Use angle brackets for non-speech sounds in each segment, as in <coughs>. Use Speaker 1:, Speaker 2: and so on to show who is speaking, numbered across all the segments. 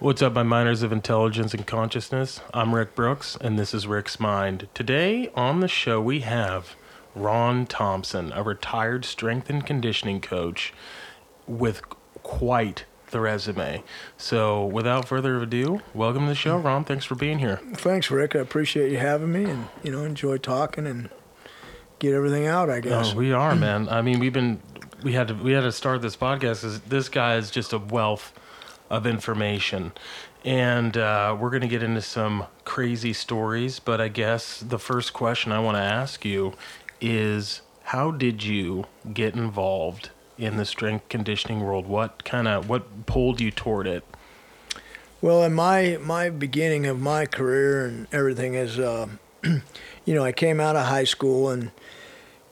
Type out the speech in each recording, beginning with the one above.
Speaker 1: What's up, my miners of intelligence and consciousness? I'm Rick Brooks, and this is Rick's Mind. Today on the show, we have Ron Thompson, a retired strength and conditioning coach with quite the resume. So, without further ado, welcome to the show, Ron. Thanks for being here.
Speaker 2: Thanks, Rick. I appreciate you having me, and you know, enjoy talking and get everything out. I guess
Speaker 1: Oh, we are, man. I mean, we've been we had to we had to start this podcast because this guy is just a wealth of information, and uh, we're gonna get into some crazy stories. But I guess the first question I want to ask you is, how did you get involved in the strength conditioning world? What kind of what pulled you toward it?
Speaker 2: Well, in my my beginning of my career and everything is, uh, <clears throat> you know, I came out of high school and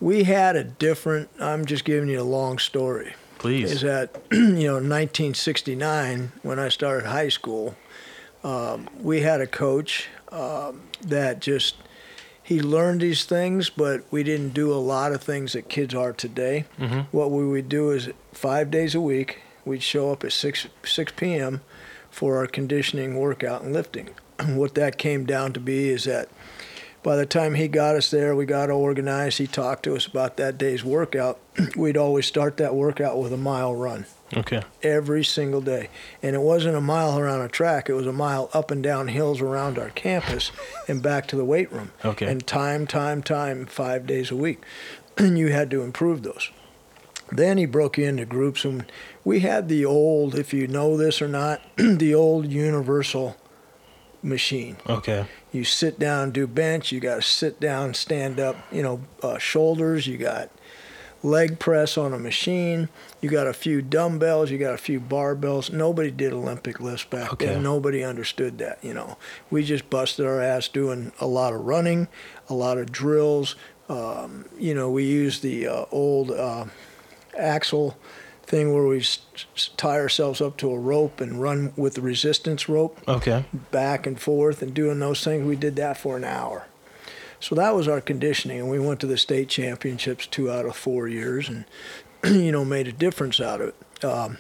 Speaker 2: we had a different. I'm just giving you a long story.
Speaker 1: Please.
Speaker 2: Is that <clears throat> you know 1969 when I started high school, um, we had a coach um, that just he learned these things, but we didn't do a lot of things that kids are today.
Speaker 1: Mhm.
Speaker 2: What we would do is five days a week, we'd show up at 6, 6 p.m. for our conditioning workout and lifting. <clears throat> what that came down to be is that by the time he got us there, we got organized, he talked to us about that day's workout. <clears throat> We'd always start that workout with a mile run
Speaker 1: Okay.
Speaker 2: every single day. And it wasn't a mile around a track, it was a mile up and down hills around our campus and back to the weight room.
Speaker 1: Okay.
Speaker 2: And time, time, time, five days a week. <clears throat> And you had to improve those. Then he broke into groups, and we had the old, if you know this or not, <clears throat> the old universal machine.
Speaker 1: Okay.
Speaker 2: You sit down, do bench. You got to sit down, stand up. You know, uh, shoulders. You got leg press on a machine. You got a few dumbbells. You got a few barbells. Nobody did Olympic lifts back
Speaker 1: Okay.
Speaker 2: then. Nobody understood that. You know, we just busted our ass doing a lot of running, a lot of drills. Um, you know, we used the uh, old uh, axle thing where we tie ourselves up to a rope and run with the resistance rope
Speaker 1: Okay.
Speaker 2: back and forth and doing those things. We did that for an hour. So that was our conditioning, and we went to the state championships two out of four years, and <clears throat> you know made a difference out of it. Um,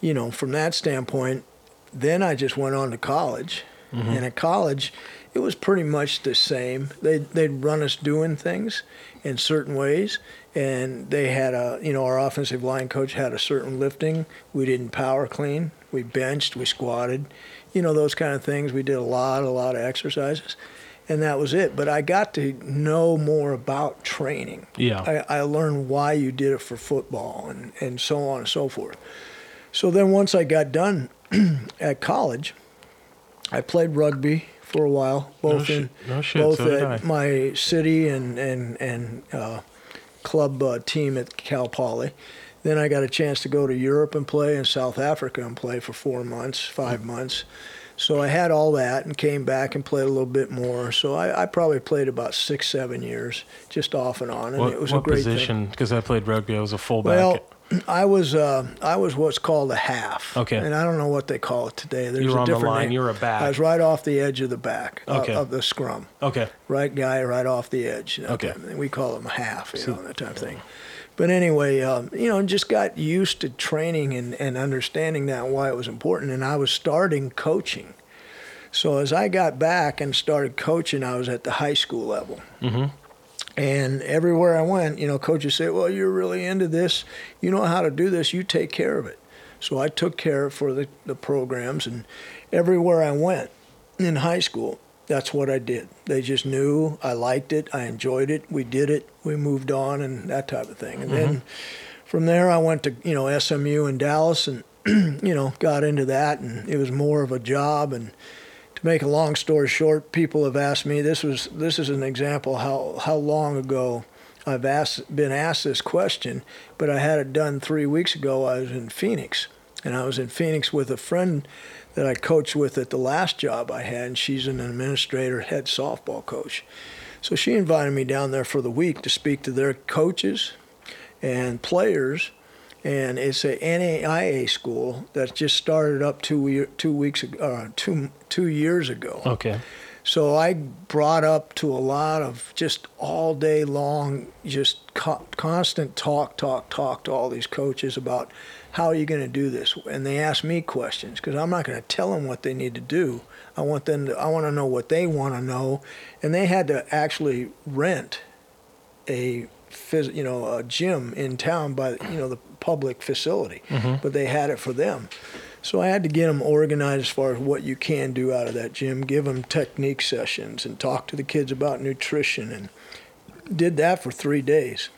Speaker 2: you know, from that standpoint, then I just went on to college, and at college, it was pretty much the same. They they'd run us doing things in certain ways, and they had a you know our offensive line coach had a certain lifting. We didn't power clean. We benched. We squatted. You know those kind of things. We did a lot a lot of exercises, and that was it. But I got to know more about training.
Speaker 1: Yeah.
Speaker 2: I, I learned why you did it for football and, and so on and so forth. So then once I got done <clears throat> at college, I played rugby for a while, both
Speaker 1: shi-
Speaker 2: in
Speaker 1: no
Speaker 2: both
Speaker 1: so
Speaker 2: at my city and and and uh, club uh, team at Cal Poly. Then I got a chance to go to Europe and play in South Africa and play for four months, five months. So I had all that and came back and played a little bit more. So I, I probably played about six, seven years, just off and on, and
Speaker 1: What,
Speaker 2: it was
Speaker 1: what
Speaker 2: a great
Speaker 1: position? Because I played rugby. I was a fullback.
Speaker 2: Well, <clears throat> I was uh, I was what's called a half.
Speaker 1: Okay.
Speaker 2: And I don't know what they call it today. There's
Speaker 1: you were
Speaker 2: a
Speaker 1: on the
Speaker 2: different
Speaker 1: line.
Speaker 2: name.
Speaker 1: You were a back.
Speaker 2: I was right off the edge of the back uh, of the scrum.
Speaker 1: okay.
Speaker 2: Right guy, right off the edge. you know,
Speaker 1: Okay.
Speaker 2: thing. We call them a half, you
Speaker 1: So-
Speaker 2: know, that type of thing. But anyway, um, you know, just got used to training and, and understanding that and why it was important. And I was starting coaching. So as I got back and started coaching, I was at the high school level.
Speaker 1: Mm-hmm.
Speaker 2: And everywhere I went, you know, coaches say, "Well, you're really into this. You know how to do this. You take care of it." So I took care for the, the programs, and everywhere I went in high school, that's what I did. They just knew I liked it, I enjoyed it. We did it. We moved on, and that type of thing. And then mm-hmm. from there, I went to you know SMU in Dallas, and <clears throat> you know got into that, and it was more of a job and to make a long story short, people have asked me. This was this is an example how how long ago I've asked been asked this question, but I had it done three weeks ago. I was in Phoenix, and I was in Phoenix with a friend that I coached with at the last job I had, and she's an administrator, head softball coach. So she invited me down there for the week to speak to their coaches and players and it's a NAIA school that just started up two two weeks ago, uh, two two years ago.
Speaker 1: Okay.
Speaker 2: So I brought up to a lot of just all day long, just co- constant talk, talk, talk to all these coaches about how are you going to do this? And they ask me questions because I'm not going to tell them what they need to do. I want them to, I want to know what they want to know. And they had to actually rent a, phys, you know, a gym in town by, you know, the public facility, but they had it for them. So I had to get them organized as far as what you can do out of that gym, give them technique sessions, and talk to the kids about nutrition, and did that for three days.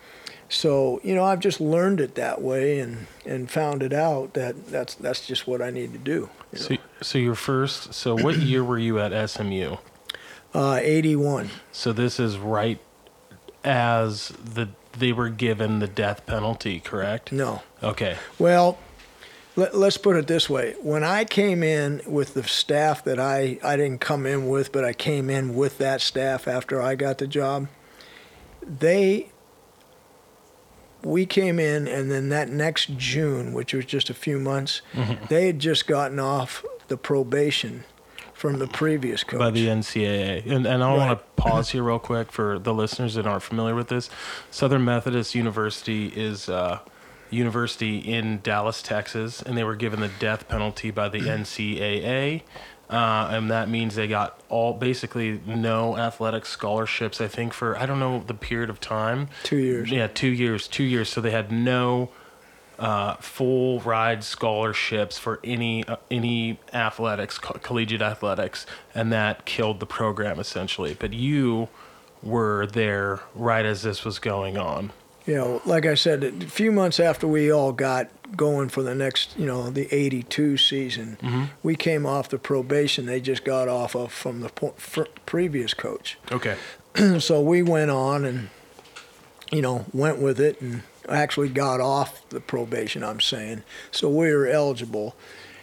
Speaker 2: So you know, I've just learned it that way, and and found it out that that's that's just what I need to do. you know.
Speaker 1: So, so your first. So what year were you at SMU?
Speaker 2: Uh, 81.
Speaker 1: So this is right as the they were given the death penalty, correct?
Speaker 2: No.
Speaker 1: Okay.
Speaker 2: Well, let, let's put it this way. When I came in with the staff that I, I didn't come in with, but I came in with that staff after I got the job, they, we came in, and then that next June, which was just a few months, mm-hmm. they had just gotten off the probation from the previous coach.
Speaker 1: by the NCAA. And, and I
Speaker 2: Right.
Speaker 1: want <laughs> to pause here real quick for the listeners that aren't familiar with this. Southern Methodist University is a university in Dallas, Texas, and they were given the death penalty by the NCAA. Uh, and that means they got all basically no athletic scholarships. I think for I don't know the period of time.
Speaker 2: Two years.
Speaker 1: Yeah, two years. Two years. So they had no uh, full ride scholarships for any uh, any athletics, co- collegiate athletics, and that killed the program essentially. But you were there right as this was going on.
Speaker 2: you know, like I said, a few months after we all got going for the next, you know, the 82 season, we came off the probation they just got off of from the po- fr- previous coach.
Speaker 1: Okay. <clears throat>
Speaker 2: so we went on and, you know, went with it and actually got off the probation, I'm saying. So we were eligible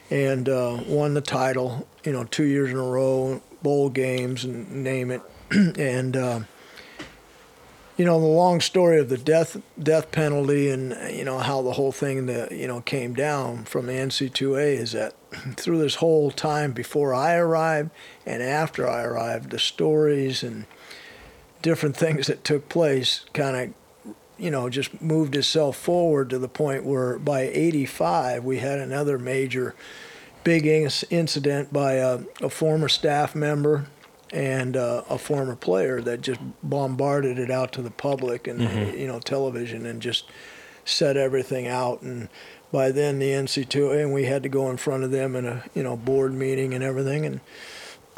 Speaker 2: and uh, won the title, you know, two years in a row, bowl games and name it. <clears throat> and, uh, you know the long story of the death death penalty and you know how the whole thing that you know came down from the NCAA is that <clears throat> through this whole time before I arrived and after I arrived the stories and different <laughs> things that took place kind of you know just moved itself forward to the point where by 85 we had another major big incident by a, a former staff member and uh, a former player that just bombarded it out to the public and you know television and just set everything out. And by then the NCAA and we had to go in front of them in a you know board meeting and everything. And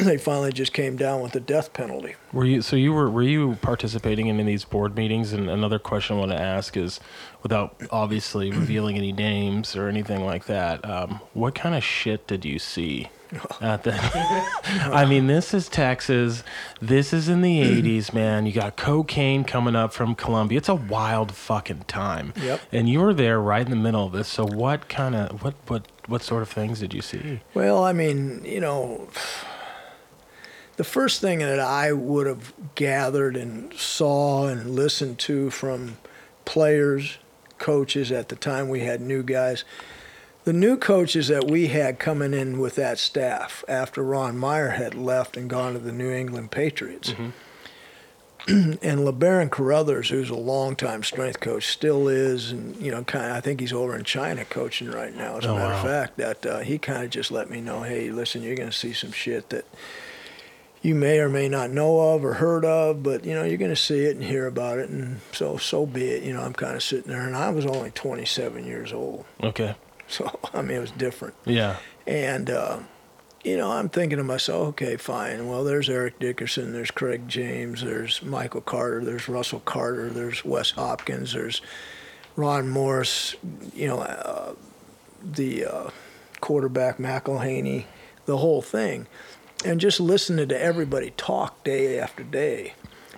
Speaker 2: <clears throat> they finally just came down with the death penalty.
Speaker 1: Were you so you were were you participating in these board meetings? And another question I want to ask is, without obviously <clears throat> revealing any names or anything like that, um, what kind of shit did you see <laughs> at the? <laughs> I mean, this is Texas. This is in the <clears throat> '80s, man. You got cocaine coming up from Colombia. It's a wild fucking time.
Speaker 2: Yep.
Speaker 1: And you were there right in the middle of this. So what kind of what what what sort of things did you see?
Speaker 2: Well, I mean, you know, the first thing that I would have gathered and saw and listened to from players, coaches at the time we had new guys, the new coaches that we had coming in with that staff after Ron Meyer had left and gone to the New England Patriots. <clears throat> and LeBaron Carruthers, who's a longtime strength coach, still is, and you know, kind of, I think he's over in China coaching right now. As a
Speaker 1: Oh,
Speaker 2: matter
Speaker 1: wow.
Speaker 2: of fact, that uh, he kind of just let me know, hey, listen, you're going to see some shit that you may or may not know of or heard of, but you know, you're going to see it and hear about it, and so so be it. You know, I'm kind of sitting there, and I was only 27 years old,
Speaker 1: Okay.
Speaker 2: so <laughs> I mean, it was different.
Speaker 1: Yeah.
Speaker 2: And, uh, you know, I'm thinking to myself, okay, fine. Well, there's Eric Dickerson, there's Craig James, there's Michael Carter, there's Russell Carter, there's Wes Hopkins, there's Ron Morris, you know, uh, the uh, quarterback McIlhenny, the whole thing. And just listening to everybody talk day after day,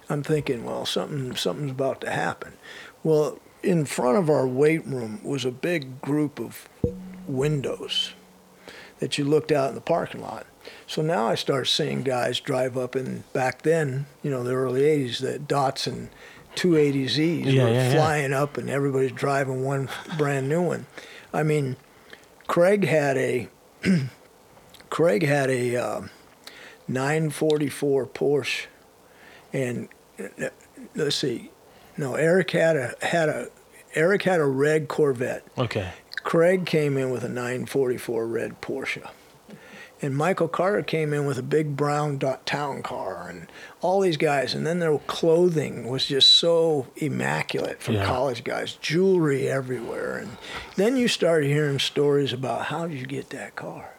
Speaker 2: I'm thinking, well, something something's about to happen. Well, in front of our weight room was a big group of windows that you looked out in the parking lot. So now I start seeing guys drive up, and back then, you know, the early '80s, the Datsun 280Zs
Speaker 1: Yeah,
Speaker 2: were
Speaker 1: yeah, yeah.
Speaker 2: flying up, and everybody's driving one brand new one. I mean, Craig had a <clears throat> Craig had a um 944 Porsche, and uh, let's see, no, Eric had a had a Eric had a red Corvette.
Speaker 1: Okay.
Speaker 2: Craig came in with a 944 red Porsche. And Michael Carter came in with a big brown dot town car and all these guys. And then their clothing was just so immaculate for
Speaker 1: Yeah.
Speaker 2: college guys, jewelry everywhere. And then you started hearing stories about how did you get that car?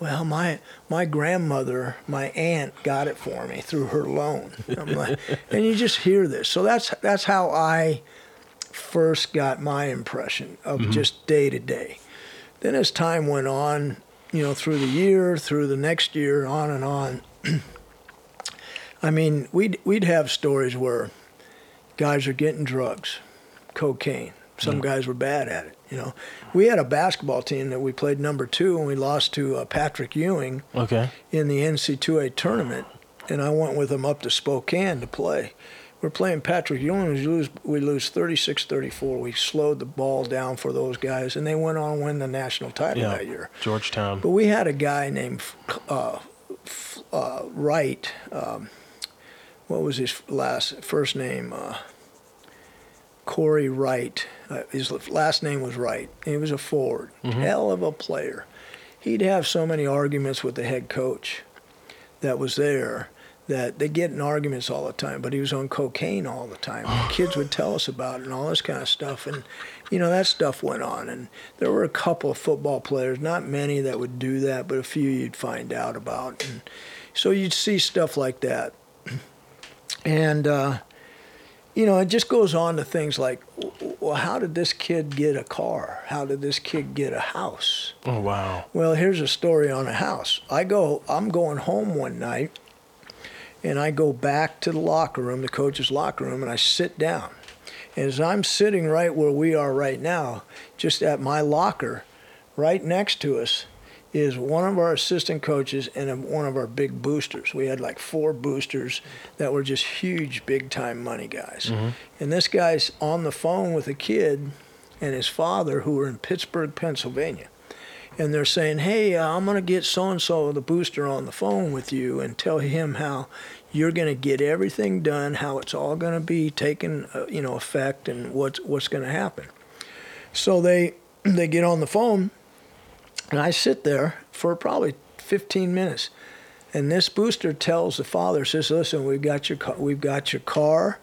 Speaker 2: Well, my my grandmother, my aunt, got it for me through her loan. I'm like, <laughs> and you just hear this. So that's that's how I first got my impression of mm-hmm. just day to day. Then as time went on, you know, through the year, through the next year, on and on. <clears throat> I mean, we'd we'd have stories where guys are getting drugs, cocaine. Some guys were bad at it. You know, we had a basketball team that we played number two, and we lost to uh, Patrick Ewing
Speaker 1: Okay.
Speaker 2: in the NCAA tournament, and I went with them up to Spokane to play. We're playing Patrick Ewing. We lose, we lose 36-34. We slowed the ball down for those guys, and they went on to win the national title
Speaker 1: Yeah.
Speaker 2: that year.
Speaker 1: Georgetown.
Speaker 2: But we had a guy named uh, uh, Wright. Um, what was his last first name? Uh, Corey Wright. Uh, his last name was Wright. He was a forward. Hell of a player. He'd have so many arguments with the head coach that was there that they get in arguments all the time. But he was on cocaine all the time. <sighs> Kids would tell us about it and all this kind of stuff. And you know that stuff went on. And there were a couple of football players, not many that would do that, but a few you'd find out about. And so you'd see stuff like that. <clears throat> And uh, you know, it just goes on to things like, well, how did this kid get a car? How did this kid get a house?
Speaker 1: oh wow.
Speaker 2: Well, here's a story on a house. I go, I'm going home one night, and I go back to the locker room, the coach's locker room, and I sit down. And as I'm sitting right where we are right now, just at my locker, right next to us, is one of our assistant coaches and one of our big boosters. We had like four boosters that were just huge, big time money guys. And this guy's on the phone with a kid and his father who were in Pittsburgh, Pennsylvania and they're saying, "Hey, uh, I'm going to get so and so the booster on the phone with you and tell him how you're going to get everything done, how it's all going to be taken, uh, you know, effect, and what's what's going to happen." So they they get on the phone, and I sit there for probably 15 minutes, and this booster tells the father, says, "Listen, we've got your car, we've got your car,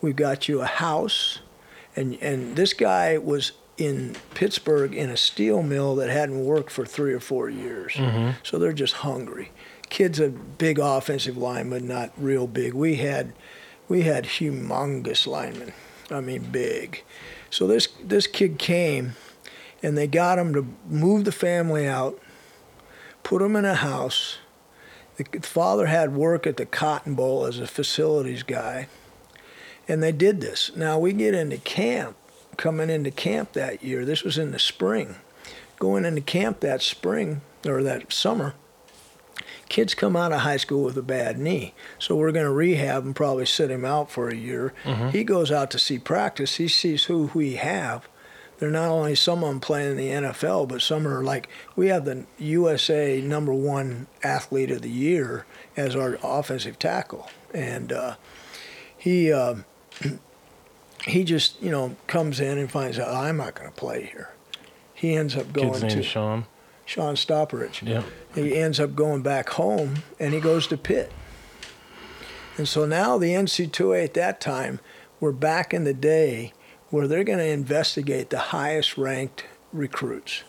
Speaker 2: we've got you a house." and and this guy was in Pittsburgh in a steel mill that hadn't worked for three or four years. Mm-hmm. So they're just hungry. Kid's a big offensive lineman, not real big. We had we had humongous linemen. I mean big. So this this kid came and they got him to move the family out, put him in a house. The father had work at the Cotton Bowl as a facilities guy and they did this. Now we get into camp, coming into camp that year. This was in the spring. Going into camp that spring or that summer, kids come out of high school with a bad knee. So we're going to rehab and probably sit him out for a year. Mm-hmm. He goes out to see practice. He sees who we have. They're not only some of them playing in the NFL, but some are like we have the USA number one athlete of the year as our offensive tackle, and uh, he. Uh, <clears throat> he just you know comes in and finds out I'm not going to play here. He ends up going
Speaker 1: Kid's name
Speaker 2: to
Speaker 1: is Sean.
Speaker 2: Sean Stopperich.
Speaker 1: Yeah.
Speaker 2: He ends up going back home and he goes to Pitt. And so now the NCAA at that time, we're back in the day where they're going to investigate the highest ranked recruits.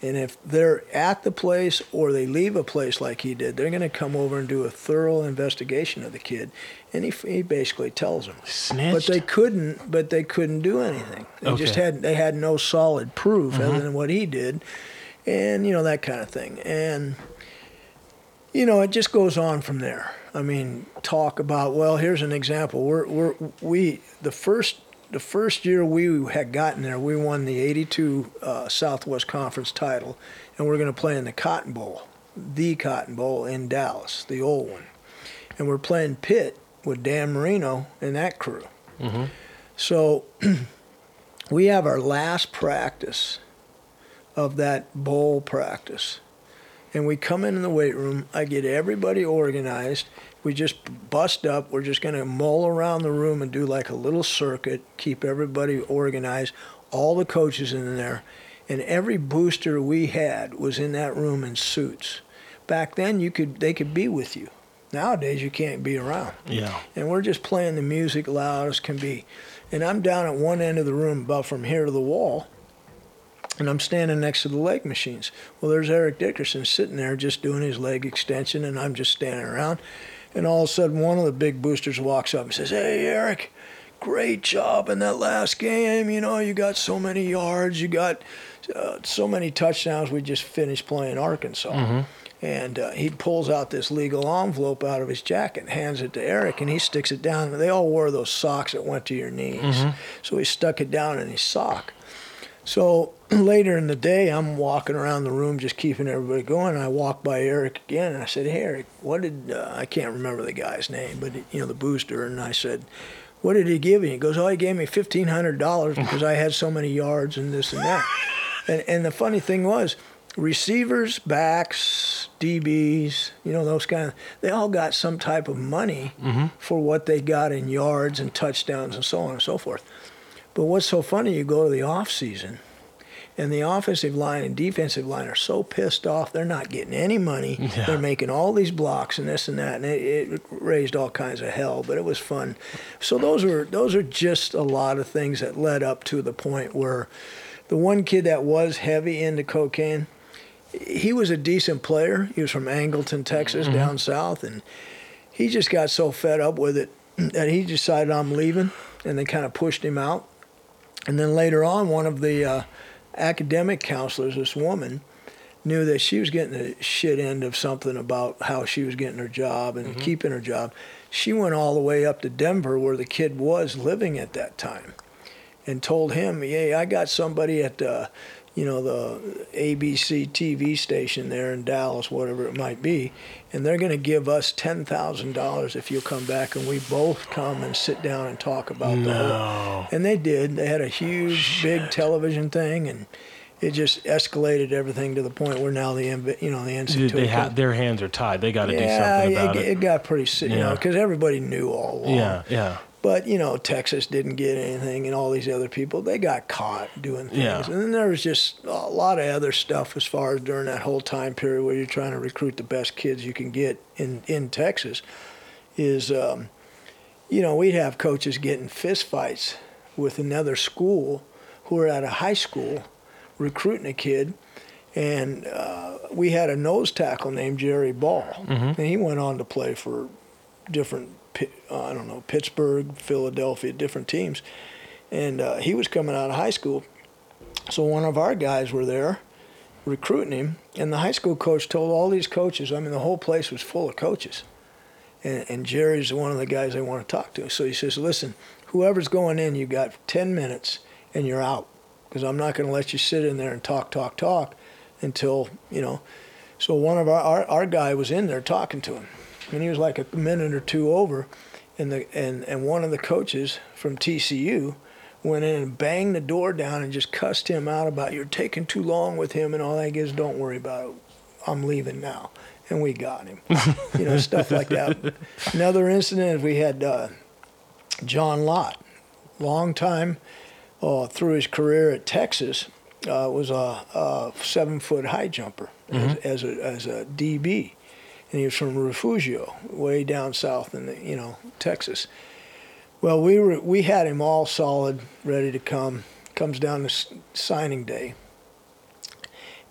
Speaker 2: And if they're at the place or they leave a place like he did, they're going to come over and do a thorough investigation of the kid. And he, he basically tells them.
Speaker 1: Snitched.
Speaker 2: But they couldn't. But they couldn't do anything. They just
Speaker 1: Okay.
Speaker 2: had they had no solid proof other mm-hmm. than what he did, and you know that kind of thing. And you know it just goes on from there. I mean, talk about well, here's an example. We're we're we the first the first year we had gotten there, we won the '82 uh, Southwest Conference title, and we're going to play in the Cotton Bowl, the Cotton Bowl in Dallas, the old one, and we're playing Pitt with Dan Marino and that crew. So <clears throat> we have our last practice of that bowl practice. And we come in the weight room. I get everybody organized. We just bust up. We're just going to mull around the room and do like a little circuit, keep everybody organized, all the coaches in there. and every booster we had was in that room in suits. Back then, you could they could be with you. Nowadays, you can't be around.
Speaker 1: Yeah.
Speaker 2: And we're just playing the music loud as can be. And I'm down at one end of the room, about from here to the wall, and I'm standing next to the leg machines. Well, there's Eric Dickerson sitting there just doing his leg extension, and I'm just standing around. And all of a sudden, one of the big boosters walks up and says, Hey, Eric, great job in that last game. You know, you got so many yards, you got uh, so many touchdowns. We just finished playing Arkansas. And uh, he pulls out this legal envelope out of his jacket, hands it to Eric, and he sticks it down. They all wore those socks that went to your knees. So he stuck it down in his sock. So <clears throat> later in the day, I'm walking around the room just keeping everybody going. And I walk by Eric again, and I said, "Hey, Eric, what did uh, I can't remember the guy's name, but you know the booster?" And I said, "What did he give you?" He goes, "Oh, he gave me fifteen hundred dollars because I had so many yards and this and that." and and the funny thing was, receivers, backs, DBs, you know those kind of, they all got some type of money for what they got in yards and touchdowns and so on and so forth. But what's so funny, you go to the off season, and the offensive line and defensive line are so pissed off they're not getting any money. <laughs>
Speaker 1: Yeah.
Speaker 2: They're making all these blocks and this and that, and it, it raised all kinds of hell. But it was fun. So those are those are just a lot of things that led up to the point where the one kid that was heavy into cocaine, he was a decent player. He was from Angleton, Texas, mm-hmm. down south, and he just got so fed up with it that he decided I'm leaving, and they kind of pushed him out. And then later on, one of the uh, academic counselors, this woman, knew that she was getting the shit end of something about how she was getting her job and keeping her job. She went all the way up to Denver, where the kid was living at that time, and told him, "Hey, I got somebody at, uh, you know, the ABC TV station there in Dallas, whatever it might be, and they're going to give us ten thousand dollars if you'll come back and we both come and sit down and talk about the whole."
Speaker 1: No.
Speaker 2: And they did. They had a huge, oh, big television thing, and it just escalated everything to the point where now the you know the NCAA
Speaker 1: they have their hands are tied. They got to do something about
Speaker 2: it,
Speaker 1: it.
Speaker 2: it got pretty you know because everybody knew all along.
Speaker 1: Yeah, yeah.
Speaker 2: But you know Texas didn't get anything, and all these other people they got caught doing things.
Speaker 1: Yeah.
Speaker 2: And then there was just a lot of other stuff as far as during that whole time period where you're trying to recruit the best kids you can get in in Texas. Is um, you know we'd have coaches getting fist fights with another school who were at a high school recruiting a kid. And uh, we had a nose tackle named Jerry Ball, and he went on to play for different, I don't know, Pittsburgh, Philadelphia, different teams. And uh, he was coming out of high school. So one of our guys were there recruiting him. And the high school coach told all these coaches, I mean, the whole place was full of coaches. And, and Jerry's one of the guys they want to talk to. So he says, listen, whoever's going in, you got 10 minutes and you're out. Because I'm not going to let you sit in there and talk, talk, talk until, you know. So one of our, our, our guy was in there talking to him and he was like a minute or two over, and the and and one of the coaches from TCU went in and banged the door down and just cussed him out about you're taking too long with him and all that. He goes, don't worry about it, I'm leaving now, and we got him, you know, stuff like that. <laughs> Another incident we had uh, John Lott, long time uh, through his career at Texas, uh, was a, a seven foot high jumper as, as a as a DB and he was from Refugio, way down south in the, you know Texas. Well, we were we had him all solid, ready to come. Comes down to signing day,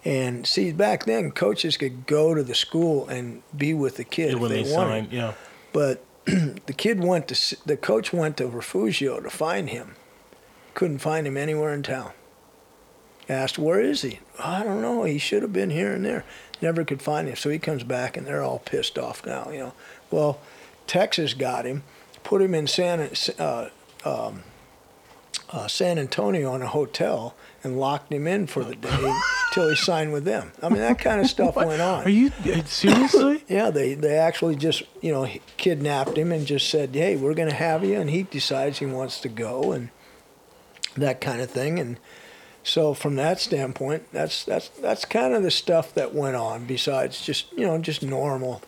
Speaker 2: and see back then coaches could go to the school and be with the kid if
Speaker 1: when
Speaker 2: they,
Speaker 1: they
Speaker 2: wanted.
Speaker 1: signed, yeah.
Speaker 2: But <clears throat> the kid went to the coach went to Refugio to find him. Couldn't find him anywhere in town. Asked where is he? I don't know. He should have been here and there. Never could find him. So he comes back and they're all pissed off now. You know. Well, Texas got him, put him in San uh, um, uh, San Antonio in a hotel and locked him in for the day <laughs> till he signed with them. I mean that kind of stuff went on.
Speaker 1: Are you uh, seriously? <coughs>
Speaker 2: Yeah, they they actually just you know kidnapped him and just said, "Hey, we're going to have you," and he decides he wants to go and that kind of thing. And so from that standpoint, that's that's that's kind of the stuff that went on. Besides just you know just normal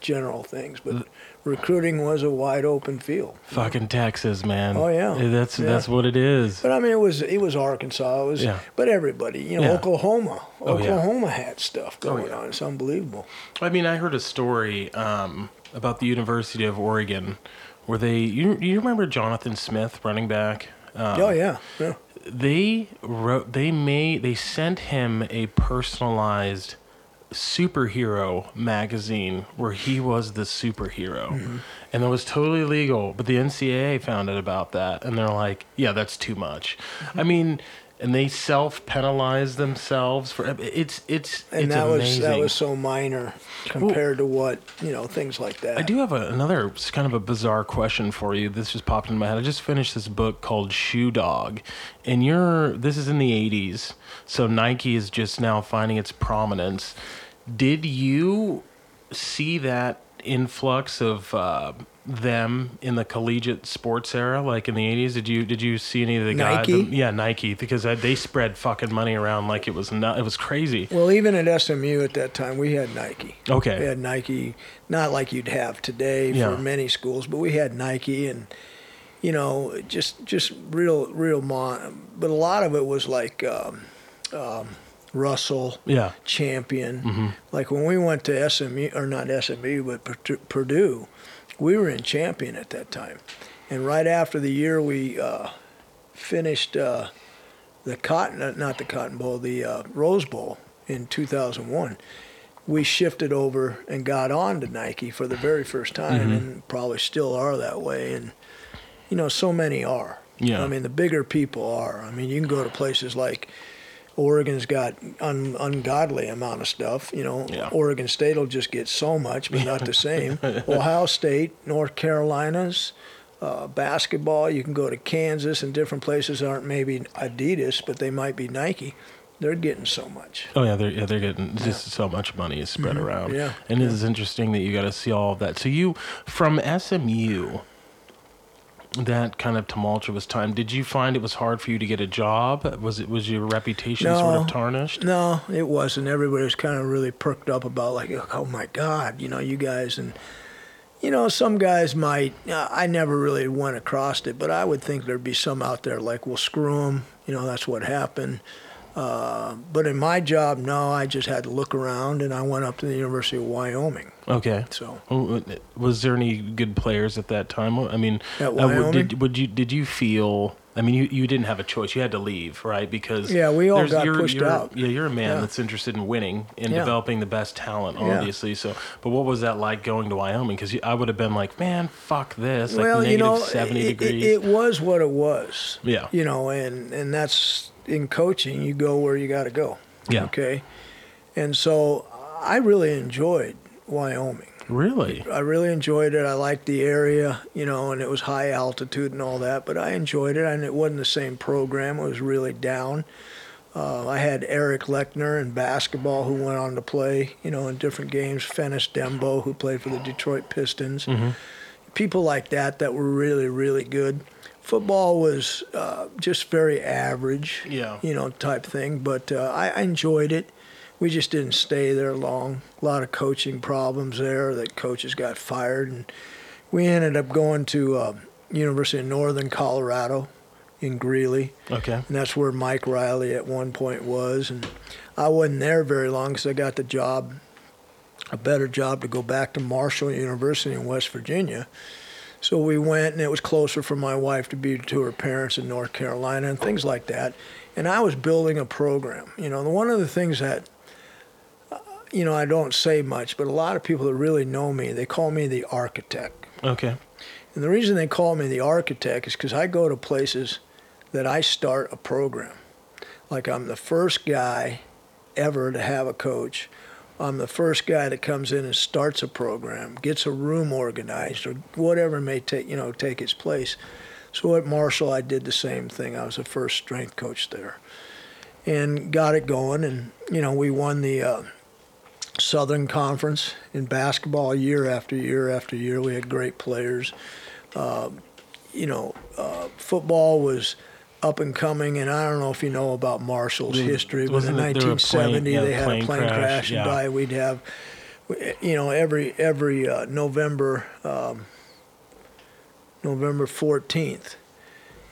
Speaker 2: general things, but recruiting was a wide open field.
Speaker 1: Fucking Texas, man.
Speaker 2: Oh, yeah.
Speaker 1: That's
Speaker 2: Yeah.
Speaker 1: that's what it is.
Speaker 2: But I mean, it was it was Arkansas. It was,
Speaker 1: Yeah.
Speaker 2: but everybody, you know,
Speaker 1: Yeah.
Speaker 2: Oklahoma,
Speaker 1: Oh, yeah.
Speaker 2: Oklahoma had stuff
Speaker 1: Oh,
Speaker 2: going
Speaker 1: yeah.
Speaker 2: on. It's unbelievable.
Speaker 1: I mean, I heard a story um, about the University of Oregon, where they you you remember Jonathan Smith, running back. Um,
Speaker 2: oh yeah, yeah.
Speaker 1: They wrote they made they sent him a personalized superhero magazine where he was the superhero
Speaker 2: Mm-hmm.
Speaker 1: and that was totally legal but the ncaa found out about that and they're like yeah that's too much
Speaker 2: Mm-hmm.
Speaker 1: i mean and they self-penalize themselves for it's it's
Speaker 2: And
Speaker 1: it's
Speaker 2: that
Speaker 1: amazing
Speaker 2: was that was so minor compared to what you know things like that.
Speaker 1: I do have a, another kind of a bizarre question for you. This just popped in my head. I just finished this book called Shoe Dog, and you're this is in the '80s, so Nike is just now finding its prominence. Did you see that influx of uh, them in the collegiate sports era, like in the '80s? Did you did you see any of the guys?
Speaker 2: Nike?
Speaker 1: yeah, Nike, because they spread fucking money around like it was not, it was crazy.
Speaker 2: Well, even at SMU at that time, we had Nike.
Speaker 1: Okay.
Speaker 2: We had Nike, not like you'd have today
Speaker 1: Yeah.
Speaker 2: for many schools, but we had Nike, and you know, just just real real mon. But a lot of it was like um, um, Russell,
Speaker 1: Yeah.
Speaker 2: Champion.
Speaker 1: Mm-hmm.
Speaker 2: Like when we went to SMU or not SMU, but Purdue, we were in Champion at that time, and right after the year we uh, finished uh, the Cotton, uh, not the Cotton Bowl, the uh, Rose Bowl in 2001 we shifted over and got on to Nike for the very first time,
Speaker 1: Mm-hmm.
Speaker 2: and probably still are that way. And you know, so many are.
Speaker 1: Yeah.
Speaker 2: I mean, the bigger people are. I mean, you can go to places like Oregon's got un, ungodly amount of stuff. You know,
Speaker 1: Yeah.
Speaker 2: Oregon State will just get so much, but not the same. <laughs> Ohio State, North Carolina's. Uh, basketball, you can go to Kansas and different places aren't maybe Adidas, but they might be Nike. They're getting so much.
Speaker 1: Oh yeah, they're yeah, they're getting just so much money is spread around.
Speaker 2: Mm-hmm. Yeah,
Speaker 1: and it is interesting that you got to see all of that. So you from SMU, that kind of tumultuous time. Did you find it was hard for you to get a job? Was it was your reputation sort of tarnished?
Speaker 2: No, it wasn't. Everybody was kind of really perked up about like, oh my God, you know, you guys and you know, some guys might. Uh, I never really went across it, but I would think there'd be some out there like, well, screw them. You know, that's what happened. Uh, but in my job, no, I just had to look around, and I went up to the University of Wyoming.
Speaker 1: Okay.
Speaker 2: So
Speaker 1: Oh, Was there any good players at that time? I mean,
Speaker 2: At
Speaker 1: uh,
Speaker 2: Wyoming?
Speaker 1: did would you did you feel? I mean, you, you didn't have a choice. You had to leave, right? Because
Speaker 2: Yeah, we all got
Speaker 1: you're,
Speaker 2: pushed
Speaker 1: you're-
Speaker 2: out.
Speaker 1: Yeah, you're a man
Speaker 2: Yeah.
Speaker 1: that's interested in winning and
Speaker 2: Yeah.
Speaker 1: developing the best talent,
Speaker 2: Yeah.
Speaker 1: obviously. So, but what was that like going to Wyoming? Because I would have been like, man, fuck this, like
Speaker 2: well,
Speaker 1: negative
Speaker 2: you know,
Speaker 1: seventy
Speaker 2: it, it-
Speaker 1: degrees.
Speaker 2: It, was what it was.
Speaker 1: Yeah.
Speaker 2: You know, and and that's in coaching. You go where you got to go.
Speaker 1: Yeah.
Speaker 2: Okay. And so I really enjoyed Wyoming.
Speaker 1: really?
Speaker 2: I really enjoyed it. I liked the area, you know, and it was high altitude and all that, but I enjoyed it. And it wasn't the same program. It was really down. Uh, I had Eric Leckner in basketball who went on to play, you know, in different games. Fennis Dembo who played for the Detroit Pistons. People like that that were really, really good. Football was uh, just very average,
Speaker 1: Yeah.
Speaker 2: you know, type thing. But uh, I, I enjoyed it. We just didn't stay there long. A lot of coaching problems there. That coaches got fired, and we ended up going to uh, University of Northern Colorado in Greeley,
Speaker 1: Okay.
Speaker 2: and that's where Mike Riley at one point was. And I wasn't there very long because I got the job, a better job to go back to Marshall University in West Virginia. So we went, and it was closer for my wife to be to her parents in North Carolina and things like that. And I was building a program. You know, one of the things that uh, you know, I don't say much, but a lot of people that really know me, they call me the architect.
Speaker 1: Okay.
Speaker 2: And the reason they call me the architect is because I go to places that I start a program. Like I'm the first guy ever to have a coach. I'm the first guy that comes in and starts a program, gets a room organized, or whatever may take you know take its place. So at Marshall, I did the same thing. I was the first strength coach there, and got it going. And you know, we won the uh, Southern Conference in basketball year after year after year. We had great players. Uh, you know, uh, football was up and coming, and I don't know if you know about Marshall's
Speaker 1: Was-
Speaker 2: history, but in
Speaker 1: wasn't it- there were
Speaker 2: 1970
Speaker 1: plane- yeah,
Speaker 2: they had
Speaker 1: plane
Speaker 2: a plane
Speaker 1: crash,
Speaker 2: crash, and
Speaker 1: yeah.
Speaker 2: die. We'd have you know, every every uh, November, um, November fourteenth,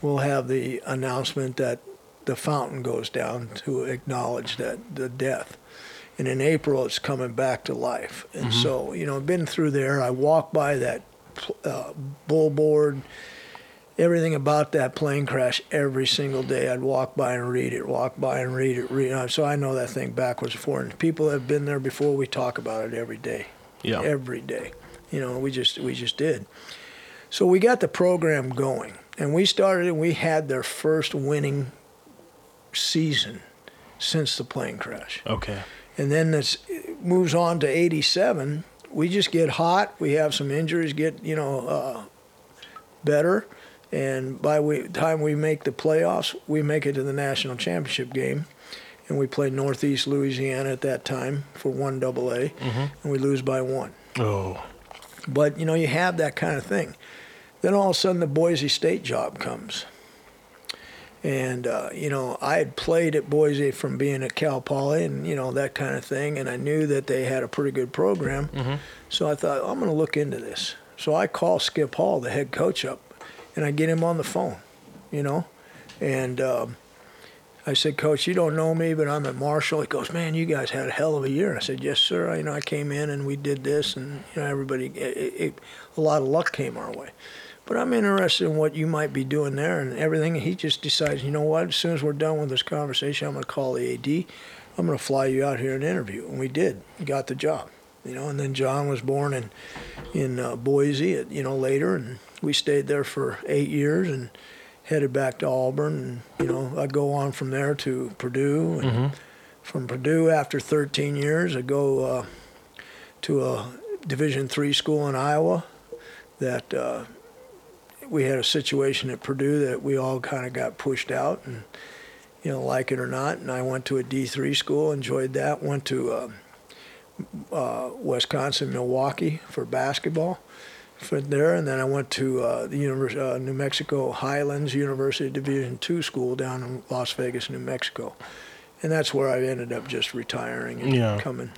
Speaker 2: we'll have the announcement that the fountain goes down to acknowledge that the death. And in April, it's coming back to life. And so, you know, I've been through there. I walk by that uh, bullboard, everything about that plane crash every single day. I'd walk by and read it, walk by and read it, read it. So I know that thing backwards and forwards. People have been there before. We talk about it every day,
Speaker 1: Yeah.
Speaker 2: every day. You know, we just we just did. So we got the program going, and we started, and we had their first winning season since the plane crash.
Speaker 1: Okay.
Speaker 2: And then this moves on to 87. We just get hot. We have some injuries, get, you know, uh, better. And by the time we make the playoffs, we make it to the national championship game. And we play Northeast Louisiana at that time for one double A, and we lose by one.
Speaker 1: Oh.
Speaker 2: But, you know, you have that kind of thing. Then all of a sudden the Boise State job comes. And, uh, you know, I had played at Boise from being at Cal Poly and, you know, that kind of thing. And I knew that they had a pretty good program. So I thought, I'm going to look into this. So I call Skip Hall, the head coach, up, and I get him on the phone, you know. And um, I said, Coach, you don't know me, but I'm at Marshall. He goes, Man, you guys had a hell of a year. I said, Yes, sir. I, you know, I came in and we did this, and you know, everybody, it, it, a lot of luck came our way. But I'm interested in what you might be doing there and everything. And he just decides, you know what? As soon as we're done with this conversation, I'm going to call the AD. I'm going to fly you out here and interview. And we did. Got the job, you know. And then John was born in in uh, Boise, at, you know, later, and we stayed there for eight years and headed back to Auburn. And you know, I'd go on from there to Purdue, and from Purdue after 13 years, I'd go uh, to a Division three school in Iowa. That uh, we had a situation at Purdue that we all kind of got pushed out, and you know, like it or not. And I went to a D3 school, enjoyed that. Went to uh, uh, Wisconsin, Milwaukee for basketball for there, and then I went to uh, the Univers- uh, New Mexico Highlands University Division two school down in Las Vegas, New Mexico, and that's where I ended up just retiring and
Speaker 1: Yeah.
Speaker 2: coming.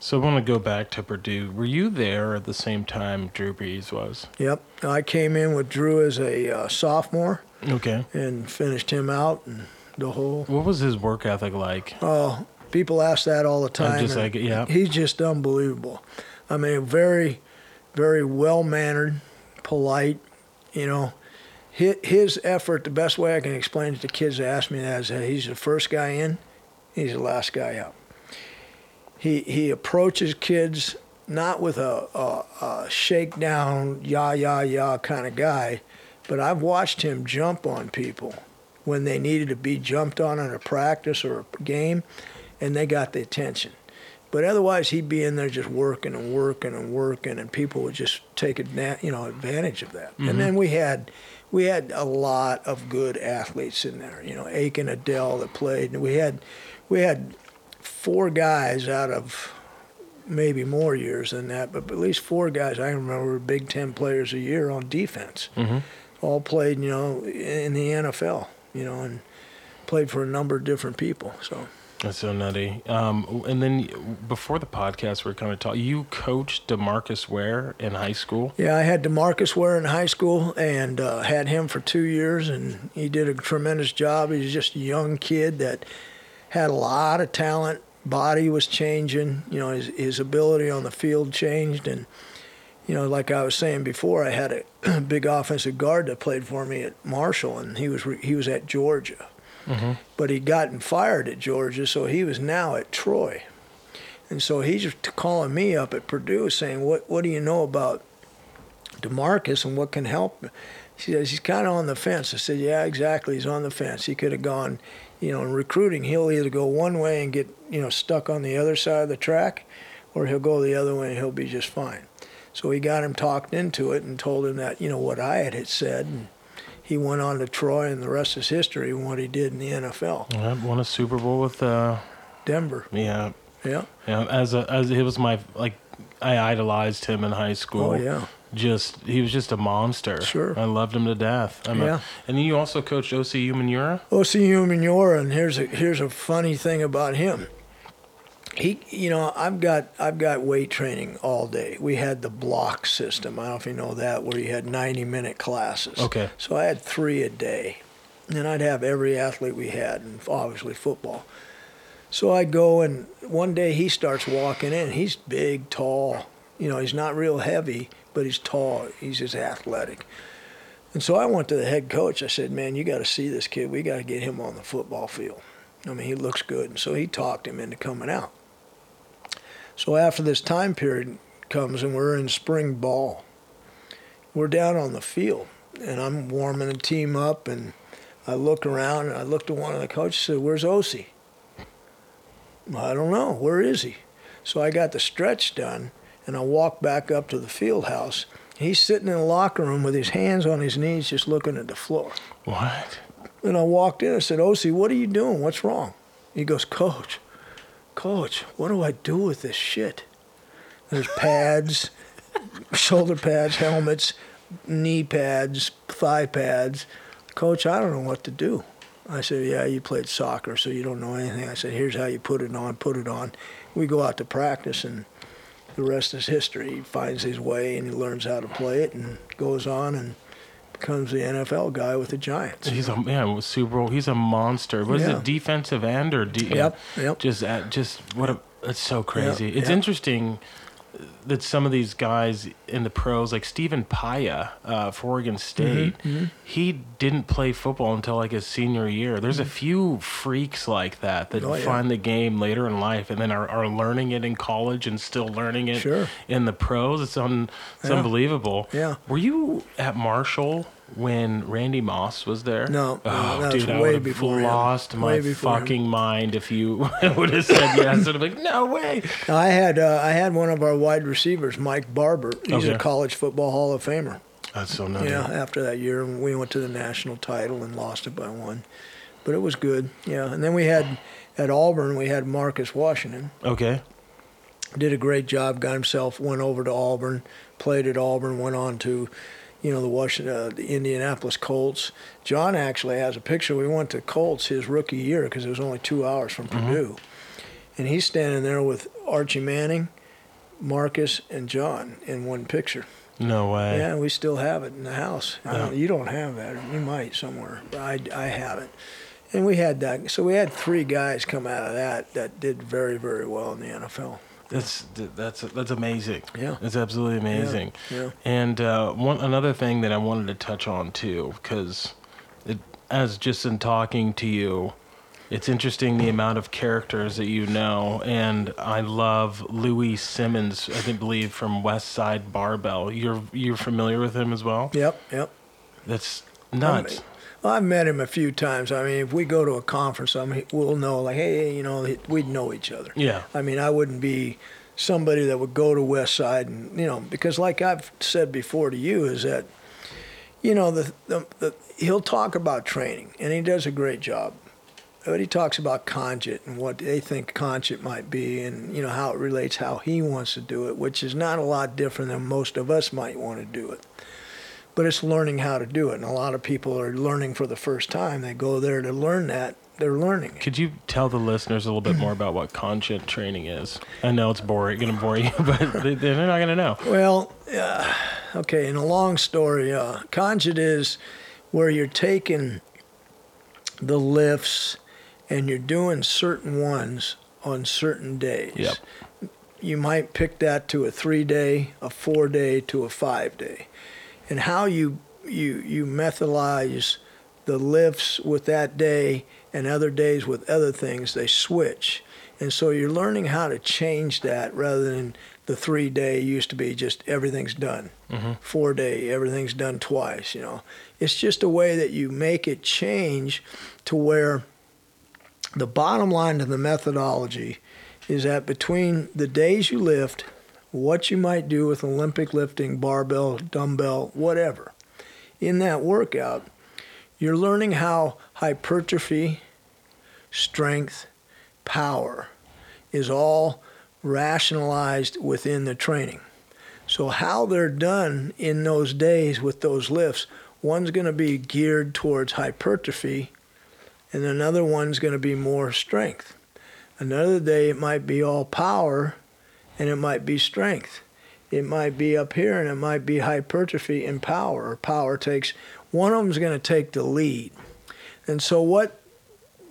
Speaker 1: So I want to go back to Purdue. Were you there at the same time Drew Brees was?
Speaker 2: Yep, I came in with Drew as a uh, sophomore
Speaker 1: Okay.
Speaker 2: and finished him out, and the whole
Speaker 1: What was his work ethic like?
Speaker 2: Oh, people ask that all the time.
Speaker 1: I'm
Speaker 2: just
Speaker 1: like, yeah.
Speaker 2: He's just unbelievable. I mean, very, very well mannered, polite. You know, his, effort. The best way I can explain it to kids that ask me that is that he's the first guy in, he's the last guy out. He he approaches kids not with a, a, a shakedown, yah yah yah kind of guy, but I've watched him jump on people when they needed to be jumped on in a practice or a game, and they got the attention. But otherwise, he'd be in there just working and working and working, and people would just take adna- you know advantage of that. And then we had we had a lot of good athletes in there. You know, Akin Ayodele that played, and we had we had four guys out of maybe more years than that, but at least four guys I remember were Big Ten players a year on defense.
Speaker 1: Mhm.
Speaker 2: All played, you know, in the NFL, you know, and played for a number of different people. So
Speaker 1: That's so nutty. Um, and then before the podcast, we are kind of talking. You coached DeMarcus Ware in high school.
Speaker 2: yeah, I had DeMarcus Ware in high school and uh, had him for two years, and he did a tremendous job. He's just a young kid that had a lot of talent. Body was changing, you know, his his ability on the field changed, and you know, like I was saying before, I had a <clears throat> big offensive guard that played for me at Marshall, and he was re- he was at Georgia, Mm-hmm. but he'd gotten fired at Georgia, so he was now at Troy, and so he's calling me up at Purdue saying, "What what do you know about DeMarcus and what can help?" He says he's kind of on the fence. I said, "Yeah, exactly. He's on the fence. He could have gone." You know, in recruiting, he'll either go one way and get, you know, stuck on the other side of the track, or he'll go the other way and he'll be just fine. So he got him talked into it and told him that, you know, what I had, had said. And he went on to Troy, and the rest is history and what he did in the NFL.
Speaker 1: Yeah, won a Super Bowl with. Uh,
Speaker 2: Denver.
Speaker 1: yeah,
Speaker 2: Yeah.
Speaker 1: yeah. As a as he was my like, I idolized him in high school.
Speaker 2: Oh, yeah.
Speaker 1: Just he was just a monster.
Speaker 2: Sure.
Speaker 1: I loved him to death. I'm a-
Speaker 2: Yeah.
Speaker 1: and then you also coached Osi Umenyiora.
Speaker 2: Osi Umenyiora, and here's a, here's a funny thing about him. He, you know, I've got I've got weight training all day. We had the block system. I don't know if you know that, where you had 90 minute classes.
Speaker 1: Okay.
Speaker 2: So I had three a day, and I'd have every athlete we had, and obviously football. So I'd go, and one day he starts walking in. He's big, tall. You know, he's not real heavy, but he's tall. He's just athletic. And so I went to the head coach. I said, "Man, you got to see this kid. We got to get him on the football field. I mean, he looks good." And so he talked him into coming out. So after this time period comes and we're in spring ball, we're down on the field and I'm warming the team up and I look around and I look to one of the coaches and said, Where's Osi? I don't know. Where is he? So I got the stretch done and I walk back up to the field house. He's sitting in the locker room with his hands on his knees just looking at the floor.
Speaker 1: What?
Speaker 2: And I walked in and said, Osi, what are you doing? What's wrong? He goes, Coach, Coach, what do I do with this shit? There's pads, <laughs> shoulder pads, helmets, knee pads, thigh pads. Coach, I don't know what to do. I said, Yeah, you played soccer, so you don't know anything. I said, Here's how you put it on, put it on. We go out to practice, and the rest is history. He finds his way and he learns how to play it and goes on and becomes the NFL guy with the Giants.
Speaker 1: He's a man with Super Bowl. He's a monster. Was
Speaker 2: Yeah.
Speaker 1: it defensive end or de-
Speaker 2: Yep, yep.
Speaker 1: Just at, just what a it's so crazy. it's
Speaker 2: yep.
Speaker 1: interesting that some of these guys in the pros, like Stephen Paea uh, for Oregon State,
Speaker 2: Mm-hmm,
Speaker 1: he didn't play football until like his senior year. There's a few freaks like that that
Speaker 2: Mm-hmm. Oh, yeah.
Speaker 1: find the game later in life and then are, are learning it in college and still learning it
Speaker 2: Sure.
Speaker 1: in the pros. It's un, it's
Speaker 2: Yeah.
Speaker 1: unbelievable.
Speaker 2: Yeah.
Speaker 1: Were you at Marshall when Randy Moss was there?
Speaker 2: No,
Speaker 1: Oh,
Speaker 2: no,
Speaker 1: dude, I
Speaker 2: way
Speaker 1: would have
Speaker 2: before him.
Speaker 1: lost my
Speaker 2: before him.
Speaker 1: fucking mind if you <laughs> would have said yes. I'd have been like, no way.
Speaker 2: I had uh, I had one of our wide receivers, Mike Barber. He's
Speaker 1: Okay.
Speaker 2: a college football Hall of Famer.
Speaker 1: That's so nutty.
Speaker 2: Yeah, after that year, we went to the national title and lost it by one, but it was good. Yeah, and then we had at Auburn we had Marcus Washington.
Speaker 1: Okay.
Speaker 2: Did a great job. Got himself went over to Auburn, played at Auburn, went on to, you know, the Washington, uh, the Indianapolis Colts. John actually has a picture. We went to Colts his rookie year because it was only two hours from Purdue, and he's standing there with Archie Manning, Marcus, and John in one picture.
Speaker 1: No way.
Speaker 2: Yeah, we still have it in the house. I don't, you don't have that. You might somewhere. But I, I have it. And we had that. So we had three guys come out of that that did very, very well in the NFL.
Speaker 1: That's that's that's amazing.
Speaker 2: Yeah.
Speaker 1: It's absolutely amazing.
Speaker 2: yeah.
Speaker 1: And uh, one another thing that I wanted to touch on too, because it, as just in talking to you, it's interesting the amount of characters that you know, and I love Louie Simmons. I think believe from Westside Barbell. You're you're familiar with him as well.
Speaker 2: Yep, yep.
Speaker 1: That's nuts.
Speaker 2: I've met him a few times. I mean, if we go to a conference, I mean, we'll know, like, hey, you know, we'd know each other.
Speaker 1: Yeah.
Speaker 2: I mean, I wouldn't be somebody that would go to Westside and, you know, because like I've said before to you, is that, you know, the, the, the he'll talk about training, and he does a great job. But he talks about conjugate and what they think conjugate might be, and you know how it relates, how he wants to do it, which is not a lot different than most of us might want to do it but it's learning how to do it. And a lot of people are learning for the first time. They go there to learn that. They're learning.
Speaker 1: Could you tell the listeners a little bit more about what conjugate training is? I know it's boring, going to bore you, <laughs> but they, they're not going to know.
Speaker 2: Well, uh, okay, in a long story, uh, is where you're taking the lifts and you're doing certain ones on certain days.
Speaker 1: Yep.
Speaker 2: You might pick that to a three day, a four day, to a five day. And how you you you methodolize the lifts with that day and other days with other things, they switch. And so you're learning how to change that rather than the three day used to be just everything's done. Mm-hmm. Four day, everything's done twice, you know. It's just a way that you make it change to where the bottom line of the methodology is that between the days you lift, what you might do with Olympic lifting, barbell, dumbbell, whatever, in that workout, you're learning how hypertrophy, strength, power is all rationalized within the training. So, how they're done in those days with those lifts, one's going to be geared towards hypertrophy, and another one's going to be more strength. Another day it might be all power and it might be strength. It might be up here and it might be hypertrophy and power. Power takes one of them's going to take the lead. And so what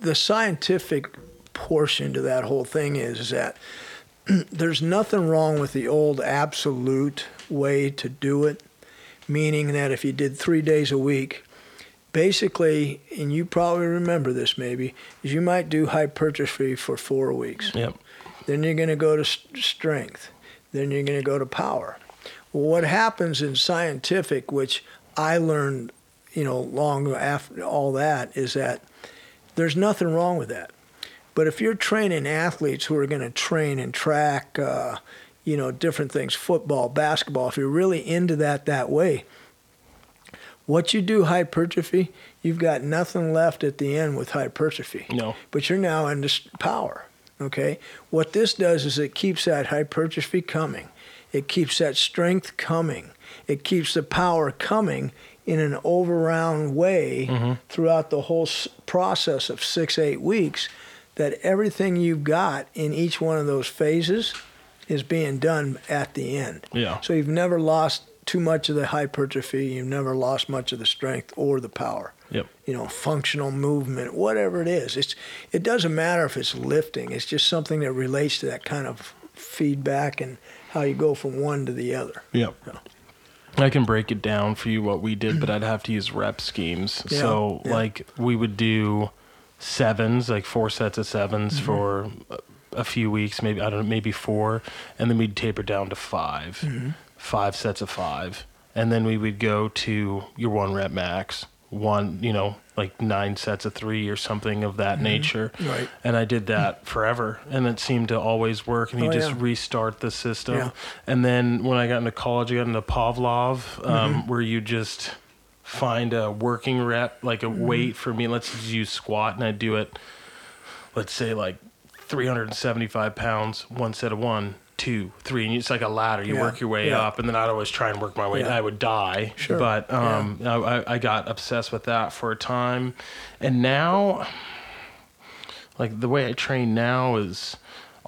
Speaker 2: the scientific portion to that whole thing is, is that <clears throat> there's nothing wrong with the old absolute way to do it, meaning that if you did three days a week, basically, and you probably remember this maybe, is you might do hypertrophy for four weeks.
Speaker 1: Yep.
Speaker 2: Then you're going to go to strength. Then you're going to go to power. Well, what happens in scientific, which I learned, you know, long after all that, is that there's nothing wrong with that. But if you're training athletes who are going to train and track, uh, you know, different things, football, basketball, if you're really into that that way, what you do hypertrophy, you've got nothing left at the end with hypertrophy.
Speaker 1: No.
Speaker 2: But you're now into power. Okay. What this does is it keeps that hypertrophy coming. It keeps that strength coming. It keeps the power coming in an overround way mm-hmm. throughout the whole s- process of six, eight weeks. That everything you've got in each one of those phases is being done at the end.
Speaker 1: Yeah.
Speaker 2: So you've never lost too much of the hypertrophy. You've never lost much of the strength or the power.
Speaker 1: Yep.
Speaker 2: You know, functional movement, whatever it is. It's it doesn't matter if it's lifting. It's just something that relates to that kind of feedback and how you go from one to the other.
Speaker 1: Yep. I can break it down for you what we did, but I'd have to use rep schemes.
Speaker 2: Yeah,
Speaker 1: so,
Speaker 2: yeah.
Speaker 1: like, we would do sevens, like four sets of 7s
Speaker 2: Mm-hmm.
Speaker 1: for a- a few weeks, maybe, I don't know, maybe four. And then we'd taper down to 5
Speaker 2: Mm-hmm.
Speaker 1: Five sets of five. And then we would go to your one rep max, one, you know, like nine sets of three or something of that nature.
Speaker 2: Mm-hmm. Right.
Speaker 1: And I did that forever. And it seemed to always work. And you
Speaker 2: Oh,
Speaker 1: just
Speaker 2: yeah.
Speaker 1: restart the system.
Speaker 2: Yeah.
Speaker 1: And then when I got into college, I got into Pavlov, um,
Speaker 2: Mm-hmm.
Speaker 1: where you just find a working rep, like a
Speaker 2: Mm-hmm.
Speaker 1: weight for me. Let's just use squat, and I do it. Let's say like 375 pounds, one set of one, two, three, and it's like a ladder. You
Speaker 2: Yeah,
Speaker 1: work your way
Speaker 2: yeah.
Speaker 1: up, and then I'd always try and work my way.
Speaker 2: Yeah.
Speaker 1: I would die,
Speaker 2: Sure,
Speaker 1: but um, I, I- I got obsessed with that for a time, and now, like the way I train now is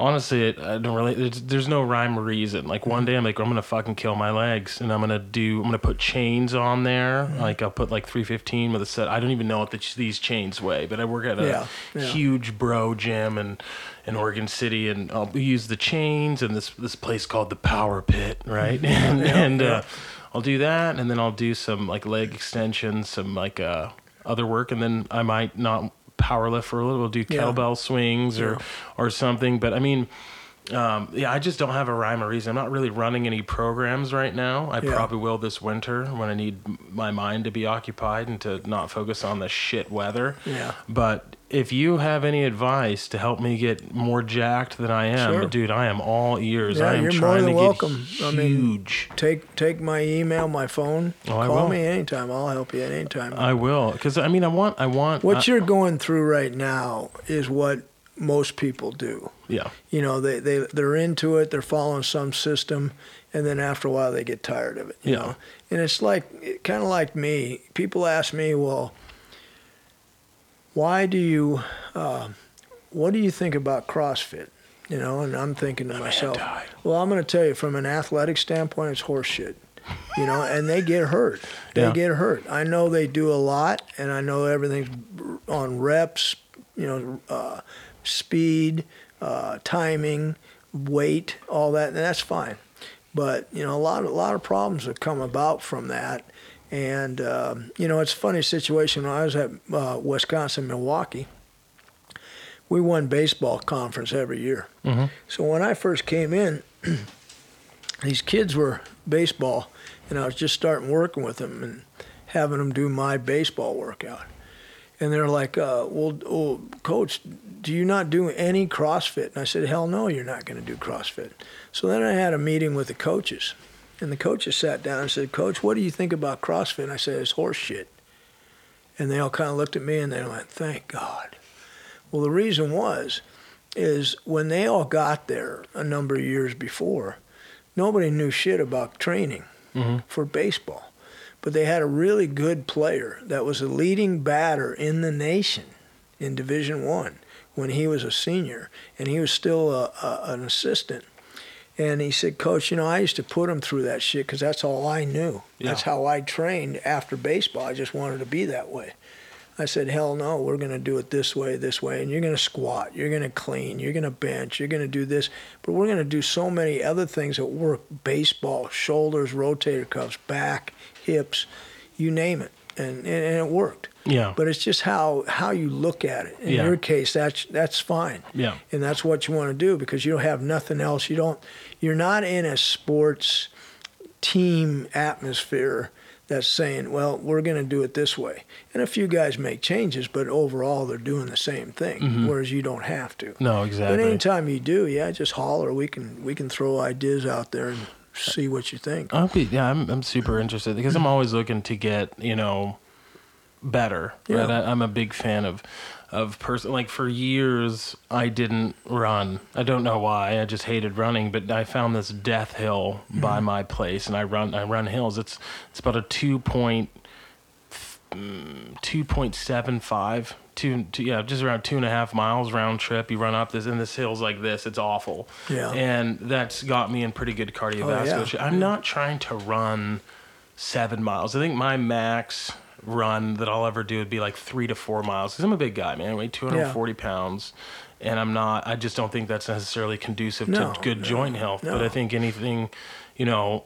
Speaker 1: honestly, it, I don't really. There's, there's no rhyme or reason. Like one day, I'm like, I'm gonna fucking kill my legs, and I'm gonna do. I'm gonna put chains on there.
Speaker 2: Mm-hmm.
Speaker 1: Like I'll put like 315 with a set. I don't even know what the, these chains weigh, but I work at a
Speaker 2: Yeah, yeah.
Speaker 1: huge bro gym and in Oregon City, and I'll use the chains and this this place called the Power Pit, right? <laughs> and and Uh, I'll do that, and then I'll do some like leg extensions, some like uh, other work, and then I might not power lift for a little. do
Speaker 2: Yeah.
Speaker 1: kettlebell swings or
Speaker 2: Yeah.
Speaker 1: or something. But I mean, um, yeah, I just don't have a rhyme or reason. I'm not really running any programs right now. I
Speaker 2: Yeah.
Speaker 1: probably will this winter when I need my mind to be occupied and to not focus on the shit weather.
Speaker 2: Yeah.
Speaker 1: But if you have any advice to help me get more jacked than I am,
Speaker 2: Sure.
Speaker 1: dude, I am all ears.
Speaker 2: Yeah,
Speaker 1: I am
Speaker 2: you're more
Speaker 1: trying
Speaker 2: than
Speaker 1: to get
Speaker 2: welcome. I mean,
Speaker 1: huge.
Speaker 2: Take take my email, my phone.
Speaker 1: Oh,
Speaker 2: Call me anytime. I'll help you anytime.
Speaker 1: I will, because I mean, I want, I want.
Speaker 2: what
Speaker 1: I-
Speaker 2: you're going through right now is what most people do.
Speaker 1: yeah,
Speaker 2: You know, they, they, they're into it, they're following some system, and then after a while they get tired of it. You
Speaker 1: Yeah.
Speaker 2: know? And it's like, kind of like me. People ask me, well, why do you, uh, what do you think about CrossFit? You know, and I'm thinking to myself,
Speaker 1: anti.
Speaker 2: well, I'm going to tell you from an athletic standpoint, it's horseshit. You know, and they get hurt. They
Speaker 1: Yeah.
Speaker 2: get hurt. I know they do a lot, and I know everything's on reps. You know, uh, speed, uh, timing, weight, all that, and that's fine. But you know, a lot, a lot of problems have come about from that. And um, you know, it's a funny situation. When I was at uh, Wisconsin, Milwaukee, we won baseball conference every year.
Speaker 1: Mhm.
Speaker 2: So when I first came in, <clears throat> these kids were baseball, and I was just starting working with them and having them do my baseball workout. And they're like, uh, well, well, coach, do you not do any CrossFit? And I said, hell no, you're not going to do CrossFit. So then I had a meeting with the coaches. And the coaches sat down and said, Coach, what do you think about CrossFit? And I said, it's horse shit. And they all kind of looked at me and they went, thank God. Well, the reason was, is when they all got there a number of years before, nobody knew shit about training
Speaker 1: Mhm.
Speaker 2: for baseball. But they had a really good player that was a leading batter in the nation in Division One, when he was a senior, and he was still a, a, an assistant. And he said, Coach, you know, I used to put him through that shit because that's all I knew. That's how I trained after baseball. I just wanted to be that way. I said, hell no, we're going to do it this way, this way. And you're going to squat, you're going to clean, you're going to bench, you're going to do this. But we're going to do so many other things that work baseball, shoulders, rotator cuffs, back, hips, you name it. And, and, and it worked.
Speaker 1: Yeah.
Speaker 2: But it's just how, how you look at it. In
Speaker 1: Yeah.
Speaker 2: your case, that's, that's fine.
Speaker 1: Yeah.
Speaker 2: And that's what you want to do because you don't have nothing else. You don't, you're not in a sports team atmosphere that's saying, well, we're going to do it this way. And a few guys make changes, but overall they're doing the same thing, mm-hmm. whereas you don't have to.
Speaker 1: No, exactly.
Speaker 2: But anytime you do, yeah, just holler. We can we can throw ideas out there and see what you think.
Speaker 1: I'll be, yeah, I'm, I'm super interested because I'm always looking to get, you know, better. Right?
Speaker 2: Yeah.
Speaker 1: I, I'm a big fan of, of person. Like for years, I didn't run. I don't know why. I just hated running. But I found this death hill by mm-hmm. my place, and I run. I run hills. It's it's about a two point, mm, two point seven five. Two, two, yeah, just around two and a half miles round trip. You run up this, and this hill's like this. It's awful.
Speaker 2: Yeah.
Speaker 1: And that's got me in pretty good oh, cardiovascular
Speaker 2: yeah.
Speaker 1: I'm not trying to run seven miles. I think my max run that I'll ever do would be like three to four miles because I'm a big guy, man. I weigh 240 pounds. And I'm not, I just don't think that's necessarily conducive
Speaker 2: No,
Speaker 1: to good
Speaker 2: no,
Speaker 1: joint health. But. I think anything, you know,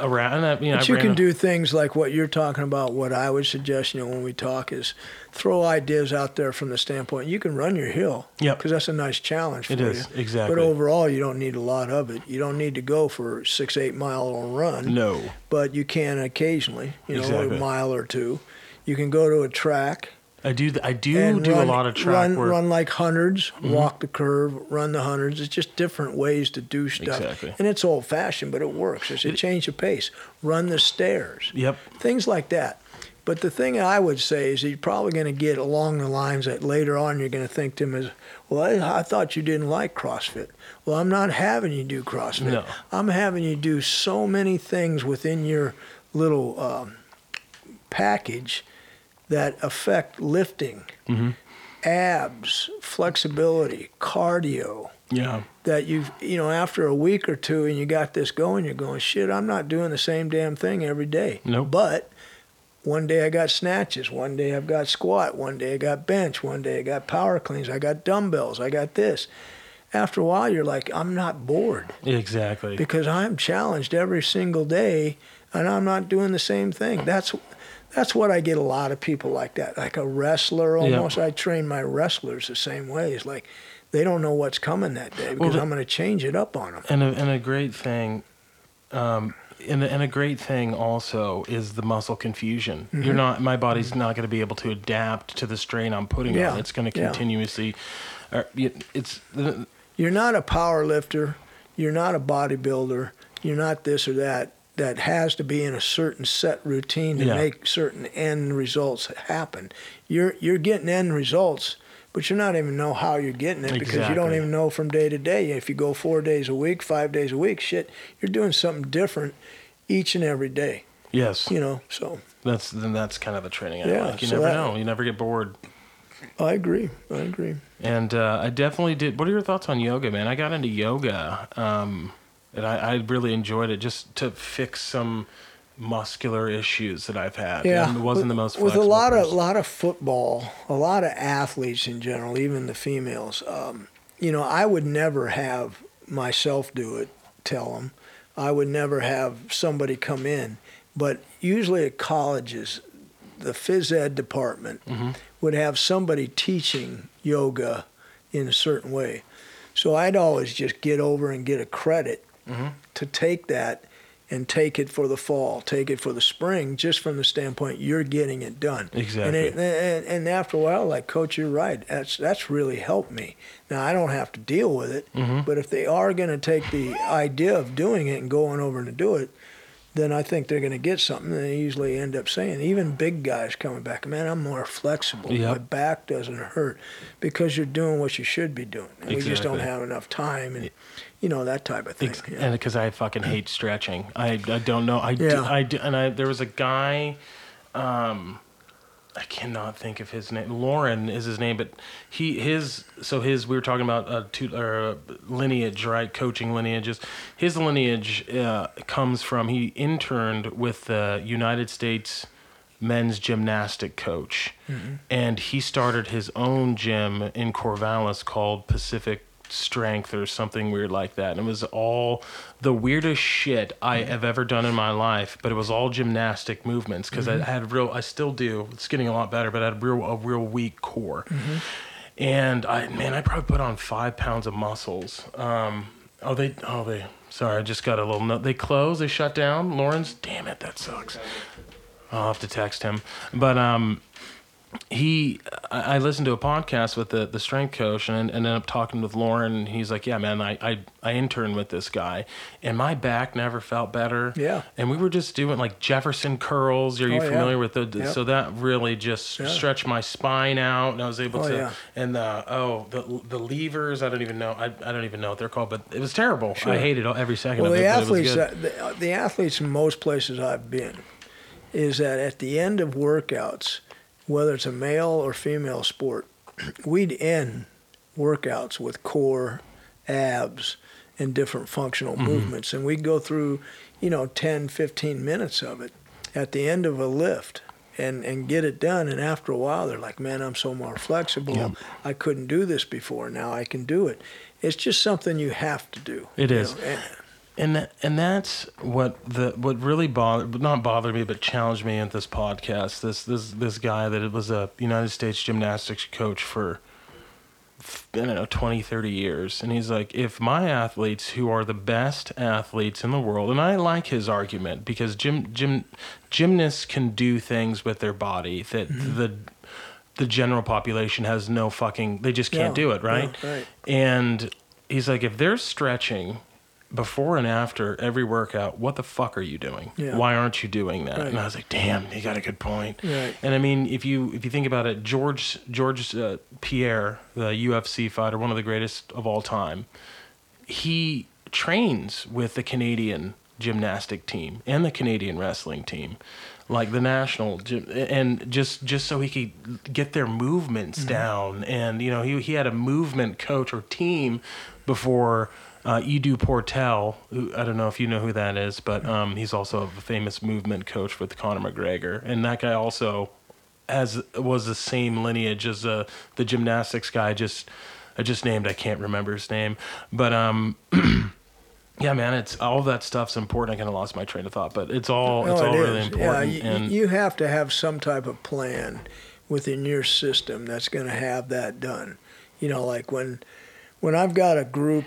Speaker 1: around that, you know,
Speaker 2: But you can do things like what you're talking about. What I would suggest, you know, when we talk is throw ideas out there from the standpoint you can run your hill.
Speaker 1: Yep.
Speaker 2: Because that's a nice challenge for
Speaker 1: It
Speaker 2: you.
Speaker 1: is, exactly.
Speaker 2: But overall, you don't need a lot of it. You don't need to go for six, eight mile run.
Speaker 1: No.
Speaker 2: But you can occasionally, you know,
Speaker 1: Exactly.
Speaker 2: a mile or two. You can go to a track
Speaker 1: I do, I do do
Speaker 2: run,
Speaker 1: a lot of track
Speaker 2: run,
Speaker 1: work. Mm-hmm.
Speaker 2: run like hundreds, walk the curve, run the hundreds. It's just different ways to do stuff.
Speaker 1: Exactly.
Speaker 2: And it's old fashioned, but it works. It's a change of pace. Run the stairs
Speaker 1: Yep.
Speaker 2: things like that. But the thing I would say is you're probably going to get along the lines that later on you're going to think to him as, well, I, I thought you didn't like CrossFit. Well, I'm not having you do CrossFit.
Speaker 1: No.
Speaker 2: I'm having you do so many things within your little um, package that affect lifting,
Speaker 1: Mm-hmm.
Speaker 2: abs, flexibility, cardio
Speaker 1: Yeah.
Speaker 2: that you've you know after a week or two and you got this going you're going shit i'm not doing the same damn thing every day
Speaker 1: Nope.
Speaker 2: but one day i got snatches one day i've got squat one day i got bench one day i got power cleans i got dumbbells i got this after a while you're like i'm not bored
Speaker 1: Exactly.
Speaker 2: because i'm challenged every single day and i'm not doing the same thing that's that's what I get a lot of people like that, like a wrestler
Speaker 1: Yeah.
Speaker 2: almost. I train my wrestlers the same way. It's like they don't know what's coming that day because
Speaker 1: the-
Speaker 2: I'm going to change it up on them.
Speaker 1: and a, and a great thing um and a, and a great thing also is the muscle confusion.
Speaker 2: Mm-hmm.
Speaker 1: You're not my body's not going to be able to adapt to the strain I'm putting
Speaker 2: Yeah,
Speaker 1: on. It's going to
Speaker 2: yeah.
Speaker 1: continuously uh, it's
Speaker 2: You're not a power lifter. You're not a bodybuilder. You're not this or that. That has to be in a certain set routine to
Speaker 1: Yeah.
Speaker 2: make certain end results happen. You're you're getting end results, but you're not even know how you're getting it because you don't even know from day to day. If you go four days a week, five days a week, shit, you're doing something different each and every day.
Speaker 1: yes.
Speaker 2: You know, so
Speaker 1: That's then that's kind of the training I
Speaker 2: Yeah,
Speaker 1: like. You
Speaker 2: so
Speaker 1: never
Speaker 2: that-
Speaker 1: know. You never get bored.
Speaker 2: I agree. I agree.
Speaker 1: And uh, I definitely did. What are your thoughts on yoga, man? I got into yoga, um, and I, I really enjoyed it just to fix some muscular issues that I've had.
Speaker 2: Yeah,
Speaker 1: and it wasn't
Speaker 2: with,
Speaker 1: the most
Speaker 2: with a lot of
Speaker 1: person.
Speaker 2: lot of football, a lot of athletes in general, even the females. Um, you know, I would never have myself do it. Tell them, I would never have somebody come in. But usually at colleges, the phys ed department
Speaker 1: Mm-hmm.
Speaker 2: would have somebody teaching yoga in a certain way. So I'd always just get over and get a credit
Speaker 1: Mm-hmm.
Speaker 2: to take that and take it for the fall, take it for the spring, just from the standpoint you're getting it done.
Speaker 1: Exactly.
Speaker 2: And, it, and, and after a while, like coach, you're right. That's that's really helped me. Now I don't have to deal with it,
Speaker 1: Mm-hmm.
Speaker 2: but if they are going to take the idea of doing it and going over and do it, then I think they're going to get something. And they usually end up saying, even big guys coming back, man, I'm more flexible.
Speaker 1: Yep.
Speaker 2: My back doesn't hurt because you're doing what you should be doing. And We just don't have enough time and, you know, that type of thing.
Speaker 1: Ex-
Speaker 2: yeah.
Speaker 1: And because I fucking hate stretching, I, I don't know. I do,
Speaker 2: Yeah.
Speaker 1: I do, and I there was a guy, um, I cannot think of his name. Lauren is his name, but he his so his we were talking about uh, two, uh, lineage, right? Coaching lineages. His lineage uh, comes from he interned with the United States men's gymnastic coach, and he started his own gym in Corvallis called Pacific Strength or something weird like that. And it was all the weirdest shit I have ever done in my life, but it was all gymnastic movements because I had real. I still do. It's getting a lot better, but I had real a real weak core. And I man, I probably put on five pounds of muscles. Um, oh they oh they. Sorry, I just got a little note. They closed. They shut down. Lawrence, damn it, that sucks. I'll have to text him. But um, he, I, listened to a podcast with the, the strength coach and ended up talking with Lauren. And he's like, "Yeah, man, I, I I interned with this guy, and my back never felt better.
Speaker 2: Yeah.
Speaker 1: and we were just doing like Jefferson curls. Are you
Speaker 2: Oh, yeah.
Speaker 1: familiar with the?
Speaker 2: Yep.
Speaker 1: So that really just
Speaker 2: Yeah.
Speaker 1: stretched my spine out, and I was able
Speaker 2: Oh,
Speaker 1: to.
Speaker 2: yeah.
Speaker 1: And the oh the the levers, I don't even know. I, I don't even know what they're called, but it was terrible.
Speaker 2: Sure.
Speaker 1: I hated every second
Speaker 2: Well,
Speaker 1: of it.
Speaker 2: the
Speaker 1: but it was
Speaker 2: athletes,
Speaker 1: good.
Speaker 2: that, the, the athletes in most places I've been, is that at the end of workouts, whether it's a male or female sport, <clears throat> we'd end workouts with core, abs, and different functional
Speaker 1: Mm-hmm.
Speaker 2: movements, and we'd go through, you know, 10, 15 minutes of it at the end of a lift. And, and get it done and after a while they're like man i'm so more flexible
Speaker 1: Yeah.
Speaker 2: i couldn't do this before now i can do it it's just something you have to do
Speaker 1: It is.
Speaker 2: know, and-
Speaker 1: and that, and that's what the what really bothered not bothered me but challenged me in this podcast this this this guy that it was a United States gymnastics coach for I don't know 20 30 years and he's like if my athletes who are the best athletes in the world and I like his argument because gym gym gymnasts can do things with their body that
Speaker 2: Mm-hmm.
Speaker 1: the the general population has no fucking they just can't
Speaker 2: No,
Speaker 1: do it right
Speaker 2: no, right.
Speaker 1: and he's like, if they're stretching before and after every workout, what the fuck are you doing?
Speaker 2: Yeah.
Speaker 1: Why aren't you doing that?
Speaker 2: Right.
Speaker 1: And I was like, damn, you got a good point.
Speaker 2: Right.
Speaker 1: And I mean, if you if you think about it, George George uh, Pierre, the UFC fighter, one of the greatest of all time, he trains with the Canadian gymnastic team and the Canadian wrestling team, like the national, gym, and just just so he could get their movements
Speaker 2: Mm-hmm.
Speaker 1: down. And you know, he he had a movement coach or team before. Uh, Ido Portal, who, I don't know if you know who that is, but um, he's also a famous movement coach with Conor McGregor, and that guy also has was the same lineage as uh, the gymnastics guy. Just I just named. I can't remember his name, but um, <clears throat> yeah, man, it's all that stuff's important. I kind of lost my train of thought, but it's all it's
Speaker 2: No,
Speaker 1: all
Speaker 2: it
Speaker 1: really important.
Speaker 2: Yeah, you,
Speaker 1: and
Speaker 2: you have to have some type of plan within your system that's going to have that done. You know, like when when I've got a group,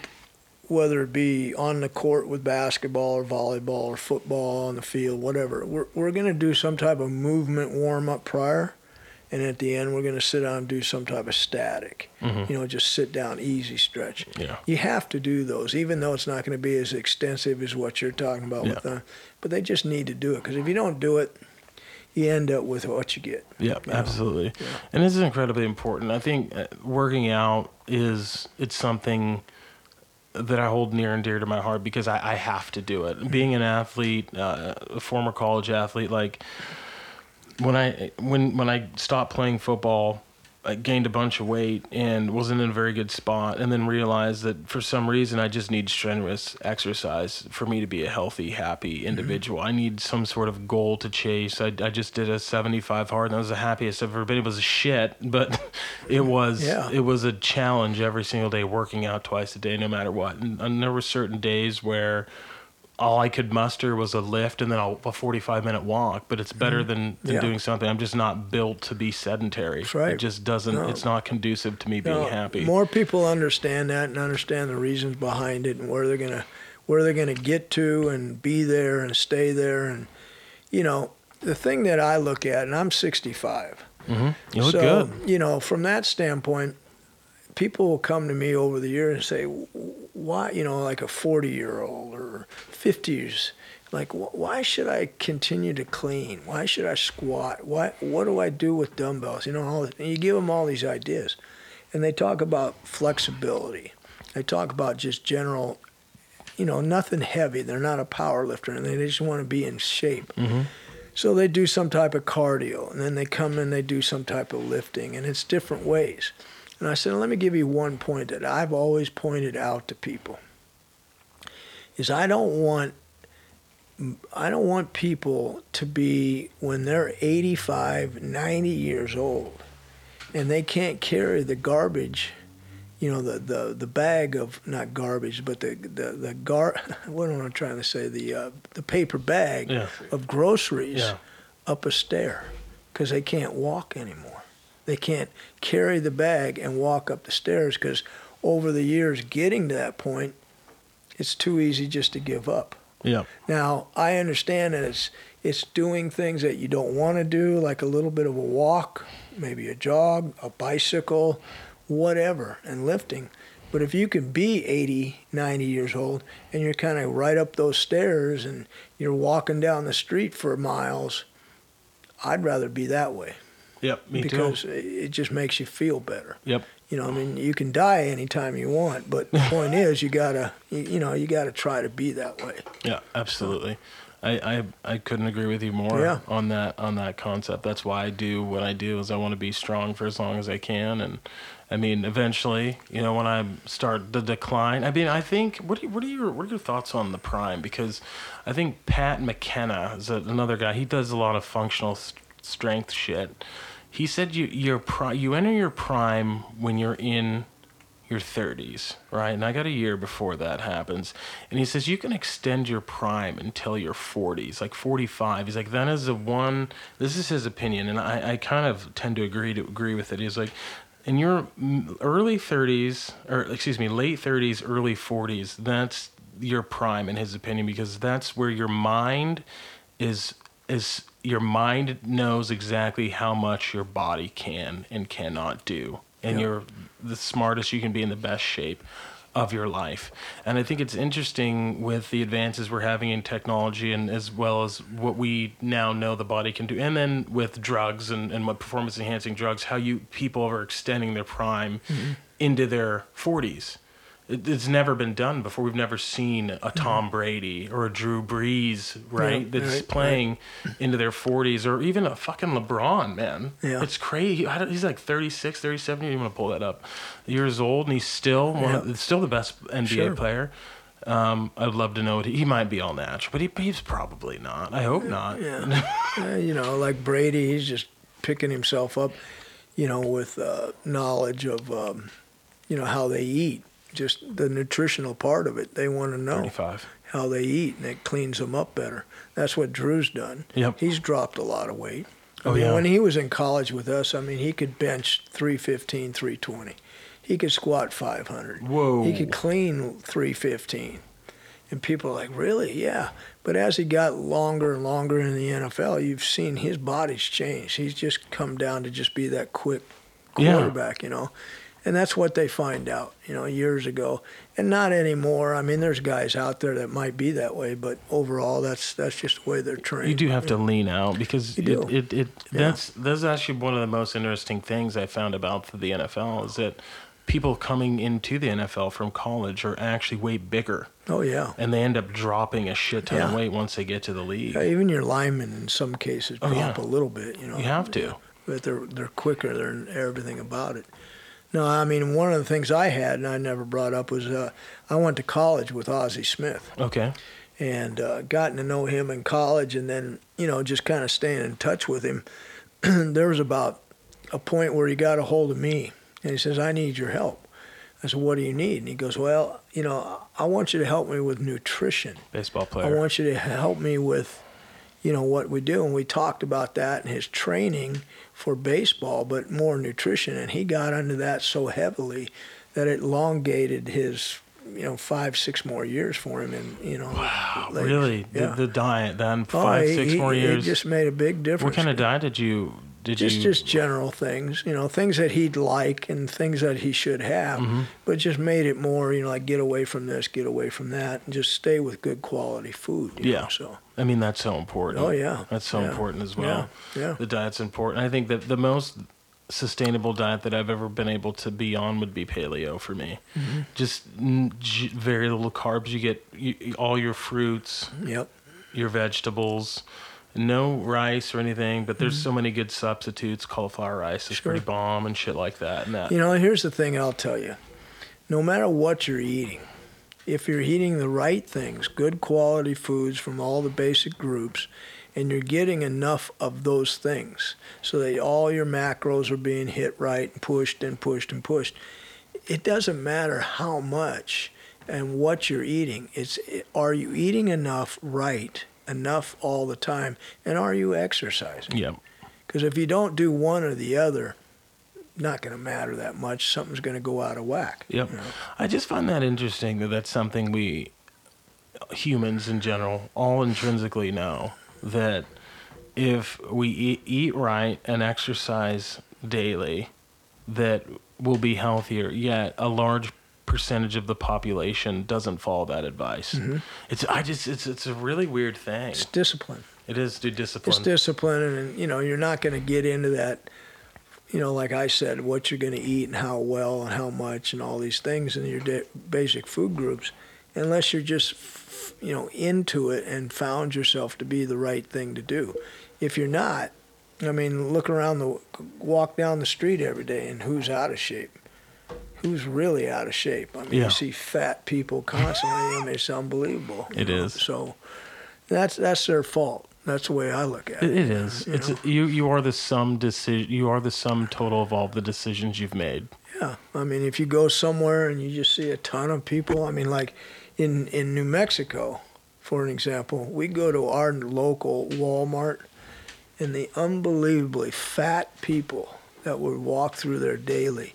Speaker 2: whether it be on the court with basketball or volleyball or football on the field, whatever, we're we're going to do some type of movement warm up prior. And at the end, we're going to sit down and do some type of static.
Speaker 1: Mhm.
Speaker 2: You know, just sit down, easy stretch.
Speaker 1: yeah,
Speaker 2: You have to do those, even though it's not going to be as extensive as what you're talking about with
Speaker 1: Yeah.
Speaker 2: them. But they just need to do it because if you don't do it, you end up with what you get.
Speaker 1: yeah,
Speaker 2: Yeah.
Speaker 1: absolutely.
Speaker 2: Yeah.
Speaker 1: And this is incredibly important. I think uh, working out is it's something that I hold near and dear to my heart because I, I have to do it. Being an athlete, uh, a former college athlete, like when I when when I stopped playing football, I gained a bunch of weight and wasn't in a very good spot, and then realized that for some reason I just need strenuous exercise for me to be a healthy, happy
Speaker 2: Mm-hmm.
Speaker 1: individual. I need some sort of goal to chase. I, I just did a 75 hard, and that was the happiest I've ever been. It was a shit, but <laughs> it was
Speaker 2: Yeah.
Speaker 1: it was a challenge every single day, working out twice a day, no matter what. And, and there were certain days where all I could muster was a lift and then a, a 45 minute walk, but it's better than, than
Speaker 2: Mm-hmm. Yeah.
Speaker 1: doing something. I'm just not built to be sedentary.
Speaker 2: That's right.
Speaker 1: It just doesn't,
Speaker 2: No.
Speaker 1: it's not conducive to me being happy.
Speaker 2: More people understand that and understand the reasons behind it and where they're gonna where they're gonna get to and be there and stay there and you know the thing that I look at and I'm 65.
Speaker 1: hmm You look
Speaker 2: so,
Speaker 1: good.
Speaker 2: You know, from that standpoint, people will come to me over the years and say, why, you know, like a 40 year old or 50s, like, wh- why should I continue to clean? Why should I squat? Why, what do I do with dumbbells? You know, all this, and you give them all these ideas. And they talk about flexibility. They talk about just general, you know, nothing heavy. They're not a power lifter and they just want to be in shape.
Speaker 1: hmm
Speaker 2: So they do some type of cardio, and then they come in, they do some type of lifting, and it's different ways. And I said, let me give you one point that I've always pointed out to people. Is I don't want I don't want people to be when they're 85, 90 years old and they can't carry the garbage, you know, the, the, the bag of not garbage, but the the, the gar <laughs> what am I trying to say? The uh, the paper bag
Speaker 1: Yeah.
Speaker 2: of groceries
Speaker 1: Yeah.
Speaker 2: up a stair because they can't walk anymore. They can't carry the bag and walk up the stairs because over the years getting to that point, it's too easy just to give up.
Speaker 1: Yeah.
Speaker 2: Now, I understand that it's it's doing things that you don't want to do, like a little bit of a walk, maybe a jog, a bicycle, whatever, and lifting. But if you can be 80, 90 years old and you're kind of right up those stairs and you're walking down the street for miles, I'd rather be that way
Speaker 1: Yep. Me
Speaker 2: because
Speaker 1: too.
Speaker 2: it it just makes you feel better.
Speaker 1: Yep.
Speaker 2: You know, I mean, you can die anytime you want, but the <laughs> point is, you gotta, you, you know, you gotta try to be that way.
Speaker 1: Yeah, absolutely. I, I, I couldn't agree with you more
Speaker 2: Yeah.
Speaker 1: on that on that concept. That's why I do what I do is I want to be strong for as long as I can and I mean eventually, you know, when I start the decline, I mean I think what are, what are your what are your thoughts on the prime because I think Pat McKenna is a, another guy. He does a lot of functional st- strength shit. He said you your pri- you enter your prime when you're in your 30s, right? And I got a year before that happens. And he says you can extend your prime until your 40s, like 45. He's like, that is the one, this is his opinion. And I, I kind of tend to agree to agree with it. He's like, in your early 30s, or excuse me, late 30s, early 40s, that's your prime in his opinion, because that's where your mind is is your mind knows exactly how much your body can and cannot do. And
Speaker 2: Yeah.
Speaker 1: you're the smartest you can be in the best shape of your life. And i think it's interesting with the advances we're having in technology and as well as what we now know the body can do. And then with drugs and, and what performance enhancing drugs how you people are extending their prime mm-hmm. into their 40s it, it's never been done before. We've never seen a Tom Brady or a Drew Brees, right?
Speaker 2: Yeah,
Speaker 1: that's
Speaker 2: right, right.
Speaker 1: playing into their 40s or even a fucking LeBron, man.
Speaker 2: Yeah.
Speaker 1: It's crazy. I don't- He's like 36, 37, you want to pull that up, years old, and he's still one of, still the best NBA
Speaker 2: Sure.
Speaker 1: player. Um, I'd love to know what he, he might be all natural, but he, he's probably not. I hope not. <laughs>
Speaker 2: Yeah. You know, like Brady, he's just picking himself up, you know, with uh, knowledge of, um, you know, how they eat. Just the nutritional part of it. They want to know
Speaker 1: 35.
Speaker 2: how they eat, and it cleans them up better. That's what Drew's done.
Speaker 1: Yep.
Speaker 2: He's dropped a lot of weight. I
Speaker 1: Oh,
Speaker 2: mean,
Speaker 1: yeah.
Speaker 2: when he was in college with us, I mean, he could bench 315, 320. He could squat 500.
Speaker 1: Whoa.
Speaker 2: He could clean 315. And people are like, really? Yeah. But as he got longer and longer in the NFL, you've seen his body's changed. He's just come down to just be that quick
Speaker 1: Yeah.
Speaker 2: quarterback, you know. And that's what they find out, you know, years ago. And not anymore. I mean, there's guys out there that might be that way, but overall, that's that's just the way they're trained.
Speaker 1: You do have to lean out because it, it, it
Speaker 2: Yeah.
Speaker 1: that's that's actually one of the most interesting things I found about the NFL is that people coming into the NFL from college are actually way bigger
Speaker 2: Oh yeah.
Speaker 1: and they end up dropping a shit ton of weight once they get to the league.
Speaker 2: Yeah, even your linemen in some cases
Speaker 1: Oh,
Speaker 2: drop
Speaker 1: yeah.
Speaker 2: a little bit, you know.
Speaker 1: You have to.
Speaker 2: But they're they're quicker. They're everything about it. No, I mean one of the things I had and I never brought up was uh, I went to college with Ozzie Smith
Speaker 1: Okay.
Speaker 2: and uh, gotten to know him in college, and then you know just kind of staying in touch with him. <clears throat> there was about a point where he got a hold of me, and he says, "I need your help." I said, "What do you need?" And he goes, "Well, you know, I want you to help me with nutrition."
Speaker 1: Baseball player.
Speaker 2: I want you to help me with, you know, what we do. And we talked about that and his training for baseball, but more nutrition. And he got into that so heavily that it elongated his, you know, five, six more years for him. And, you know,
Speaker 1: wow,
Speaker 2: later.
Speaker 1: really?
Speaker 2: Yeah.
Speaker 1: The, the diet then
Speaker 2: Oh,
Speaker 1: five,
Speaker 2: he-
Speaker 1: six
Speaker 2: he-
Speaker 1: more years.
Speaker 2: It just made a big difference.
Speaker 1: what kind of diet did you did
Speaker 2: just
Speaker 1: you
Speaker 2: just general things, you know, things that he'd like and things that he should have,
Speaker 1: Mm-hmm.
Speaker 2: but just made it more, you know, like get away from this, get away from that, and just stay with good quality food. You
Speaker 1: Yeah.
Speaker 2: Know, so
Speaker 1: I mean, that's so important.
Speaker 2: Oh, yeah.
Speaker 1: That's so
Speaker 2: Yeah.
Speaker 1: important as well.
Speaker 2: Yeah, yeah.
Speaker 1: The diet's important. I think that the most sustainable diet that I've ever been able to be on would be paleo for me.
Speaker 2: Mm-hmm.
Speaker 1: Just very little carbs. You get you, all your fruits,
Speaker 2: yep.
Speaker 1: your vegetables, no rice or anything, but there's so many good substitutes. Cauliflower rice is
Speaker 2: Mm-hmm. Sure.
Speaker 1: pretty bomb and shit like that. And that
Speaker 2: You know, here's the thing I'll tell you. No matter what you're eating, if you're eating the right things, good quality foods from all the basic groups, and you're getting enough of those things so that all your macros are being hit right and pushed and pushed and pushed, it doesn't matter how much and what you're eating. It's are you eating enough right, enough all the time, and are you exercising?
Speaker 1: yeah.
Speaker 2: Because if you don't do one or the other, not going to matter that much. Something's going to go out of whack.
Speaker 1: Yep.
Speaker 2: you know.
Speaker 1: I just find that interesting that that's something we humans in general all intrinsically know that if we eat, eat right and exercise daily that we'll be healthier yet a large percentage of the population doesn't follow that advice mm-hmm. it's i just it's it's a really weird thing
Speaker 2: It's discipline.
Speaker 1: it is to discipline
Speaker 2: It's discipline, and you know you're not going to get into that. You know, like I said, what you're going to eat and how well and how much and all these things in your basic food groups, unless you're just, you know, into it and found yourself to be the right thing to do. If you're not, I mean, look around the, walk down the street every day, and who's out of shape? Who's really out of shape? I mean,
Speaker 1: Yeah.
Speaker 2: you see fat people constantly. I mean, it's unbelievable.
Speaker 1: It
Speaker 2: know?
Speaker 1: is.
Speaker 2: So that's that's their fault. That's the way I look at
Speaker 1: It,
Speaker 2: it.
Speaker 1: it is.
Speaker 2: you
Speaker 1: It's
Speaker 2: know?
Speaker 1: you. You are the sum decision. You are the sum total of all the decisions you've made.
Speaker 2: Yeah, I mean, if you go somewhere and you just see a ton of people, I mean, like in in New Mexico, for an example, we go to our local Walmart, and the unbelievably fat people that would walk through there daily,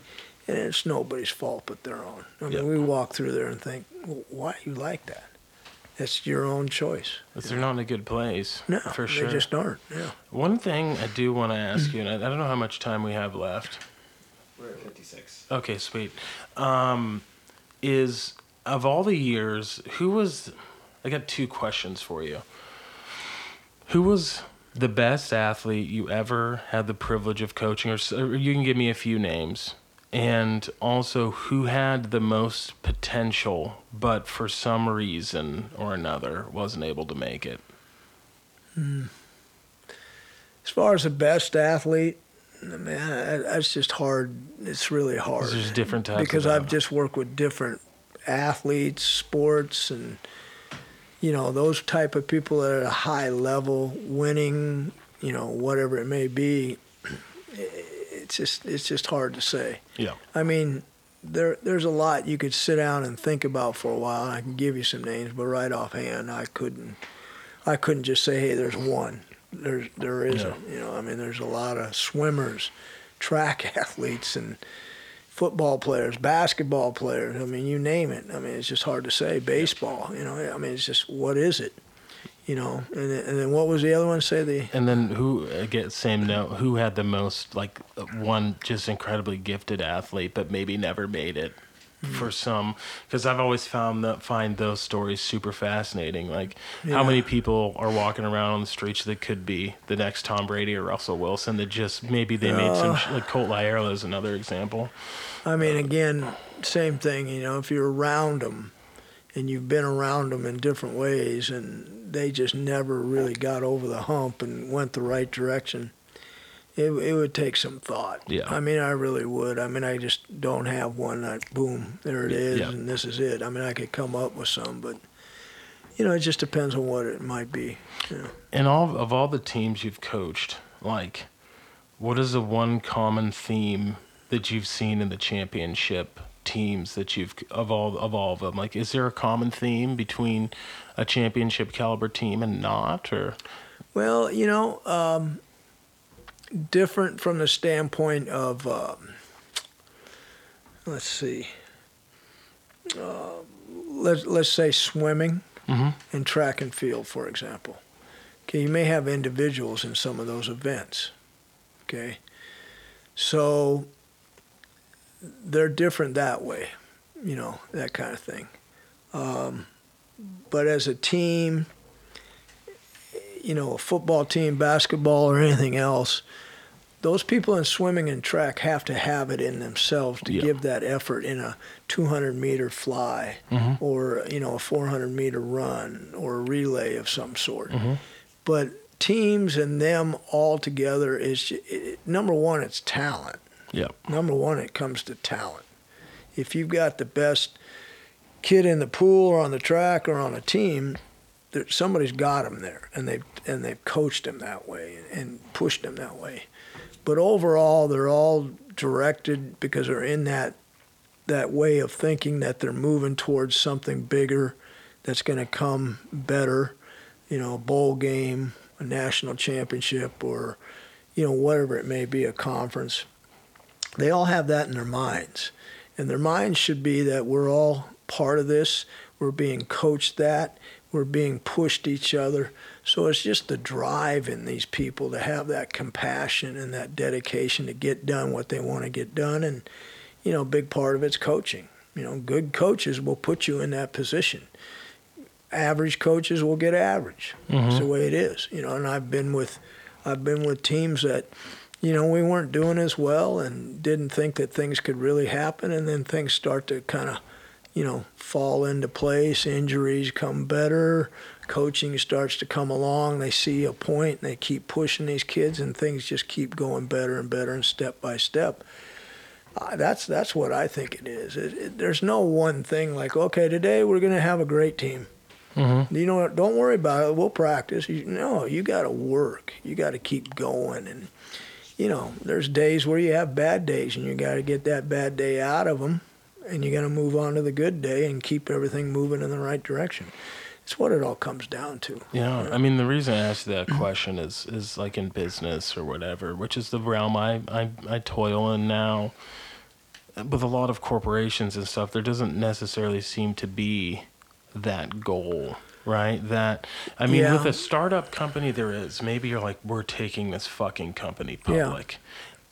Speaker 2: and it's nobody's fault but their own. I mean,
Speaker 1: Yep.
Speaker 2: we walk through there and think, well, why you like that? It's your own choice.
Speaker 1: But they're not in a good place.
Speaker 2: No,
Speaker 1: for sure.
Speaker 2: they just aren't. Yeah.
Speaker 1: One thing I do want to ask you, and I, I don't know how much time we have left.
Speaker 3: We're at 56.
Speaker 1: Okay, sweet. Um, is of all the years, who was? I got two questions for you. Who was the best athlete you ever had the privilege of coaching, or, or you can give me a few names, and also who had the most potential, but for some reason or another wasn't able to make it. Hmm.
Speaker 2: As far as the best athlete, man, that- that's just hard. It's really hard.
Speaker 1: There's different types.
Speaker 2: because I've just worked with different athletes, sports, and you know those type of people that are at a high level, winning, you know, whatever it may be. It's just it's just hard to say.
Speaker 1: yeah.
Speaker 2: I mean, there there's a lot you could sit down and think about for a while. I can give you some names, but right offhand, I couldn't. I couldn't just say, "Hey, there's one." There's there isn't. You know, I mean, there's a lot of swimmers, <laughs> track athletes, and football players, basketball players. I mean, you name it. I mean, it's just hard to say. Baseball. You know, I mean, it's just what is it? You know, and then, and then what was the other one? Say the
Speaker 1: And then who again? Same note. Who had the most like one just incredibly gifted athlete, but maybe never made it mm. for some? Because I've always found that find those stories super fascinating. Like how many people are walking around on the streets that could be the next Tom Brady or Russell Wilson that just maybe they made some uh. like Colt Lyerla is another example.
Speaker 2: I mean, uh. again, same thing. You know, if you're around them, and you've been around them in different ways, and they just never really got over the hump and went the right direction, it it would take some thought.
Speaker 1: Yeah.
Speaker 2: I mean, I really would. I mean, I just don't have one. That boom, there it is,
Speaker 1: Yeah.
Speaker 2: and this is it. I mean, I could come up with some, but you know, it just depends on what it might be. Know.
Speaker 1: And all of all the teams you've coached, like, what is the one common theme that you've seen in the championship teams that you've of all of all of them? Like, is there a common theme between a championship caliber team and not, or
Speaker 2: Well, you know, um, different from the standpoint of, um, let's see, uh, let's let's say swimming
Speaker 1: Mhm.
Speaker 2: and track and field, for example. Okay, you may have individuals in some of those events. Okay, so they're different that way, you know, that kind of thing. Um, but as a team, you know, a football team, basketball, or anything else, those people in swimming and track have to have it in themselves to
Speaker 1: Yeah.
Speaker 2: give that effort in a 200 meter fly
Speaker 1: Mhm.
Speaker 2: or, you know, a 400 meter run or a relay of some sort.
Speaker 1: Mhm.
Speaker 2: But teams and them all together is it, number one, it's talent.
Speaker 1: Yep.
Speaker 2: Number one, it comes to talent. If you've got the best kid in the pool or on the track or on a team, there, somebody's got him there, and they've and they've coached him that way and, and pushed him that way. But overall, they're all directed because they're in that that way of thinking that they're moving towards something bigger that's going to come better, you know, a bowl game, a national championship, or you know whatever it may be, a conference. They all have that in their minds, and their minds should be that we're all part of this. We're being coached that. We're being pushed each other. So it's just the drive in these people to have that compassion and that dedication to get done what they want to get done. And, you know, a big part of it's coaching. You know, good coaches will put you in that position. Average coaches will get average. It's the mm-hmm. way it is. You know, and I've been with I've been with teams that, you know, we weren't doing as well and didn't think that things could really happen and then things start to kind of you know, fall into place. Injuries come better. Coaching starts to come along. They see a point and they keep pushing these kids, and things just keep going better and better, and step by step. Uh, that's that's what I think it is. It, it, there's no one thing like, okay, today we're going to have a great team.
Speaker 1: Mm-hmm.
Speaker 2: You know, don't worry about it. We'll practice. You, no, you got to work. You got to keep going, and you know, there's days where you have bad days, and you got to get that bad day out of them and you got to move on to the good day and keep everything moving in the right direction. It's what it all comes down to.
Speaker 1: Yeah, I mean the reason I asked that question is is like in business or whatever, which is the realm I I, I toil in now. With a lot of corporations and stuff, there doesn't necessarily seem to be that goal, right? That I mean,
Speaker 2: Yeah.
Speaker 1: with a startup company, there is. Maybe you're like, we're taking this fucking company
Speaker 2: Yeah.
Speaker 1: public.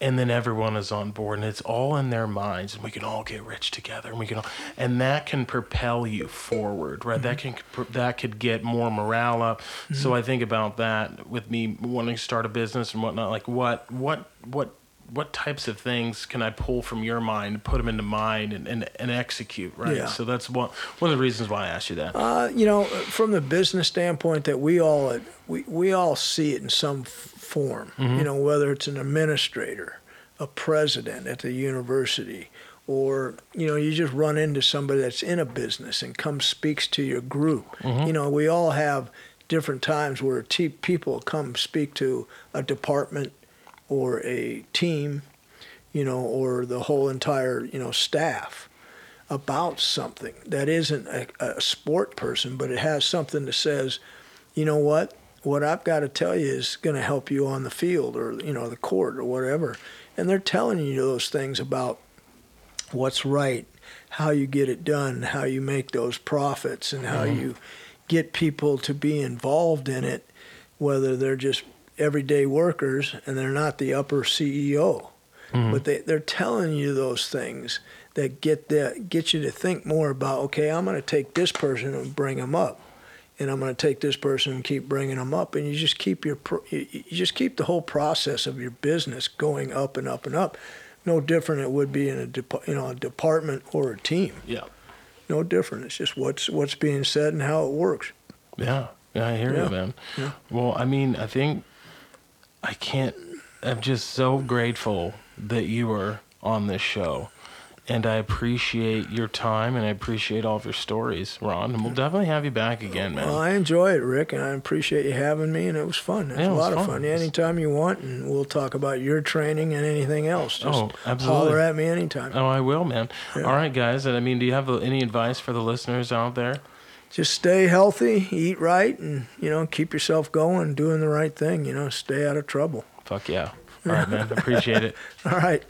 Speaker 1: And then everyone is on board, and it's all in their minds, and we can all get rich together, and we can all, and that can propel you forward, right? That mm-hmm. can that could get more morale up. So mm-hmm. I think about that with me wanting to start a business and whatnot. Like, what what what what types of things can I pull from your mind, put them into mine, and, and, and execute, right?
Speaker 2: Yeah.
Speaker 1: So that's one one of the reasons why I asked you that.
Speaker 2: Uh, you know, from the business standpoint, that we all we we all see it in some form. You know, whether it's an administrator, a president at the university, or you know, you just run into somebody that's in a business and comes speaks to your group. You know, we all have different times where te- people come speak to a department or a team, you know, or the whole entire you know staff about something that isn't a, a sport person, but it has something that says, you know what, what I've got to tell you is going to help you on the field or you know the court or whatever, and they're telling you those things about what's right, how you get it done, how you make those profits, and how mm-hmm. you get people to be involved in it, whether they're just everyday workers and they're not the upper CEO, mm-hmm. but they they're telling you those things that get that get you to think more about okay, I'm going to take this person and bring them up. And I'm going to take this person and keep bringing them up, and you just keep your you just keep the whole process of your business going up and up and up. No different it would be in a you know a department or a team.
Speaker 1: yeah,
Speaker 2: No different. It's just what's what's being said and how it works.
Speaker 1: yeah, yeah. I hear
Speaker 2: Yeah.
Speaker 1: you, man.
Speaker 2: Yeah.
Speaker 1: Well, I mean, I think I can't. I'm just so grateful that you are on this show, and I appreciate your time and I appreciate all of your stories, Ron. And we'll definitely have you back again, man.
Speaker 2: Well, I enjoy it, Rick, and I appreciate you having me, and it was fun. It was
Speaker 1: Yeah, it
Speaker 2: a
Speaker 1: was
Speaker 2: lot of
Speaker 1: fun.
Speaker 2: fun. Yeah, anytime you want, and we'll talk about your training and anything else. Just
Speaker 1: Oh, absolutely.
Speaker 2: Holler at me anytime.
Speaker 1: Oh, I will, man.
Speaker 2: Yeah.
Speaker 1: All right, guys. And I mean, do you have any advice for the listeners out there?
Speaker 2: Just stay healthy, eat right, and you know keep yourself going, doing the right thing. You know, stay out of trouble.
Speaker 1: Fuck yeah. All right, man. Appreciate it. <laughs>
Speaker 2: All right.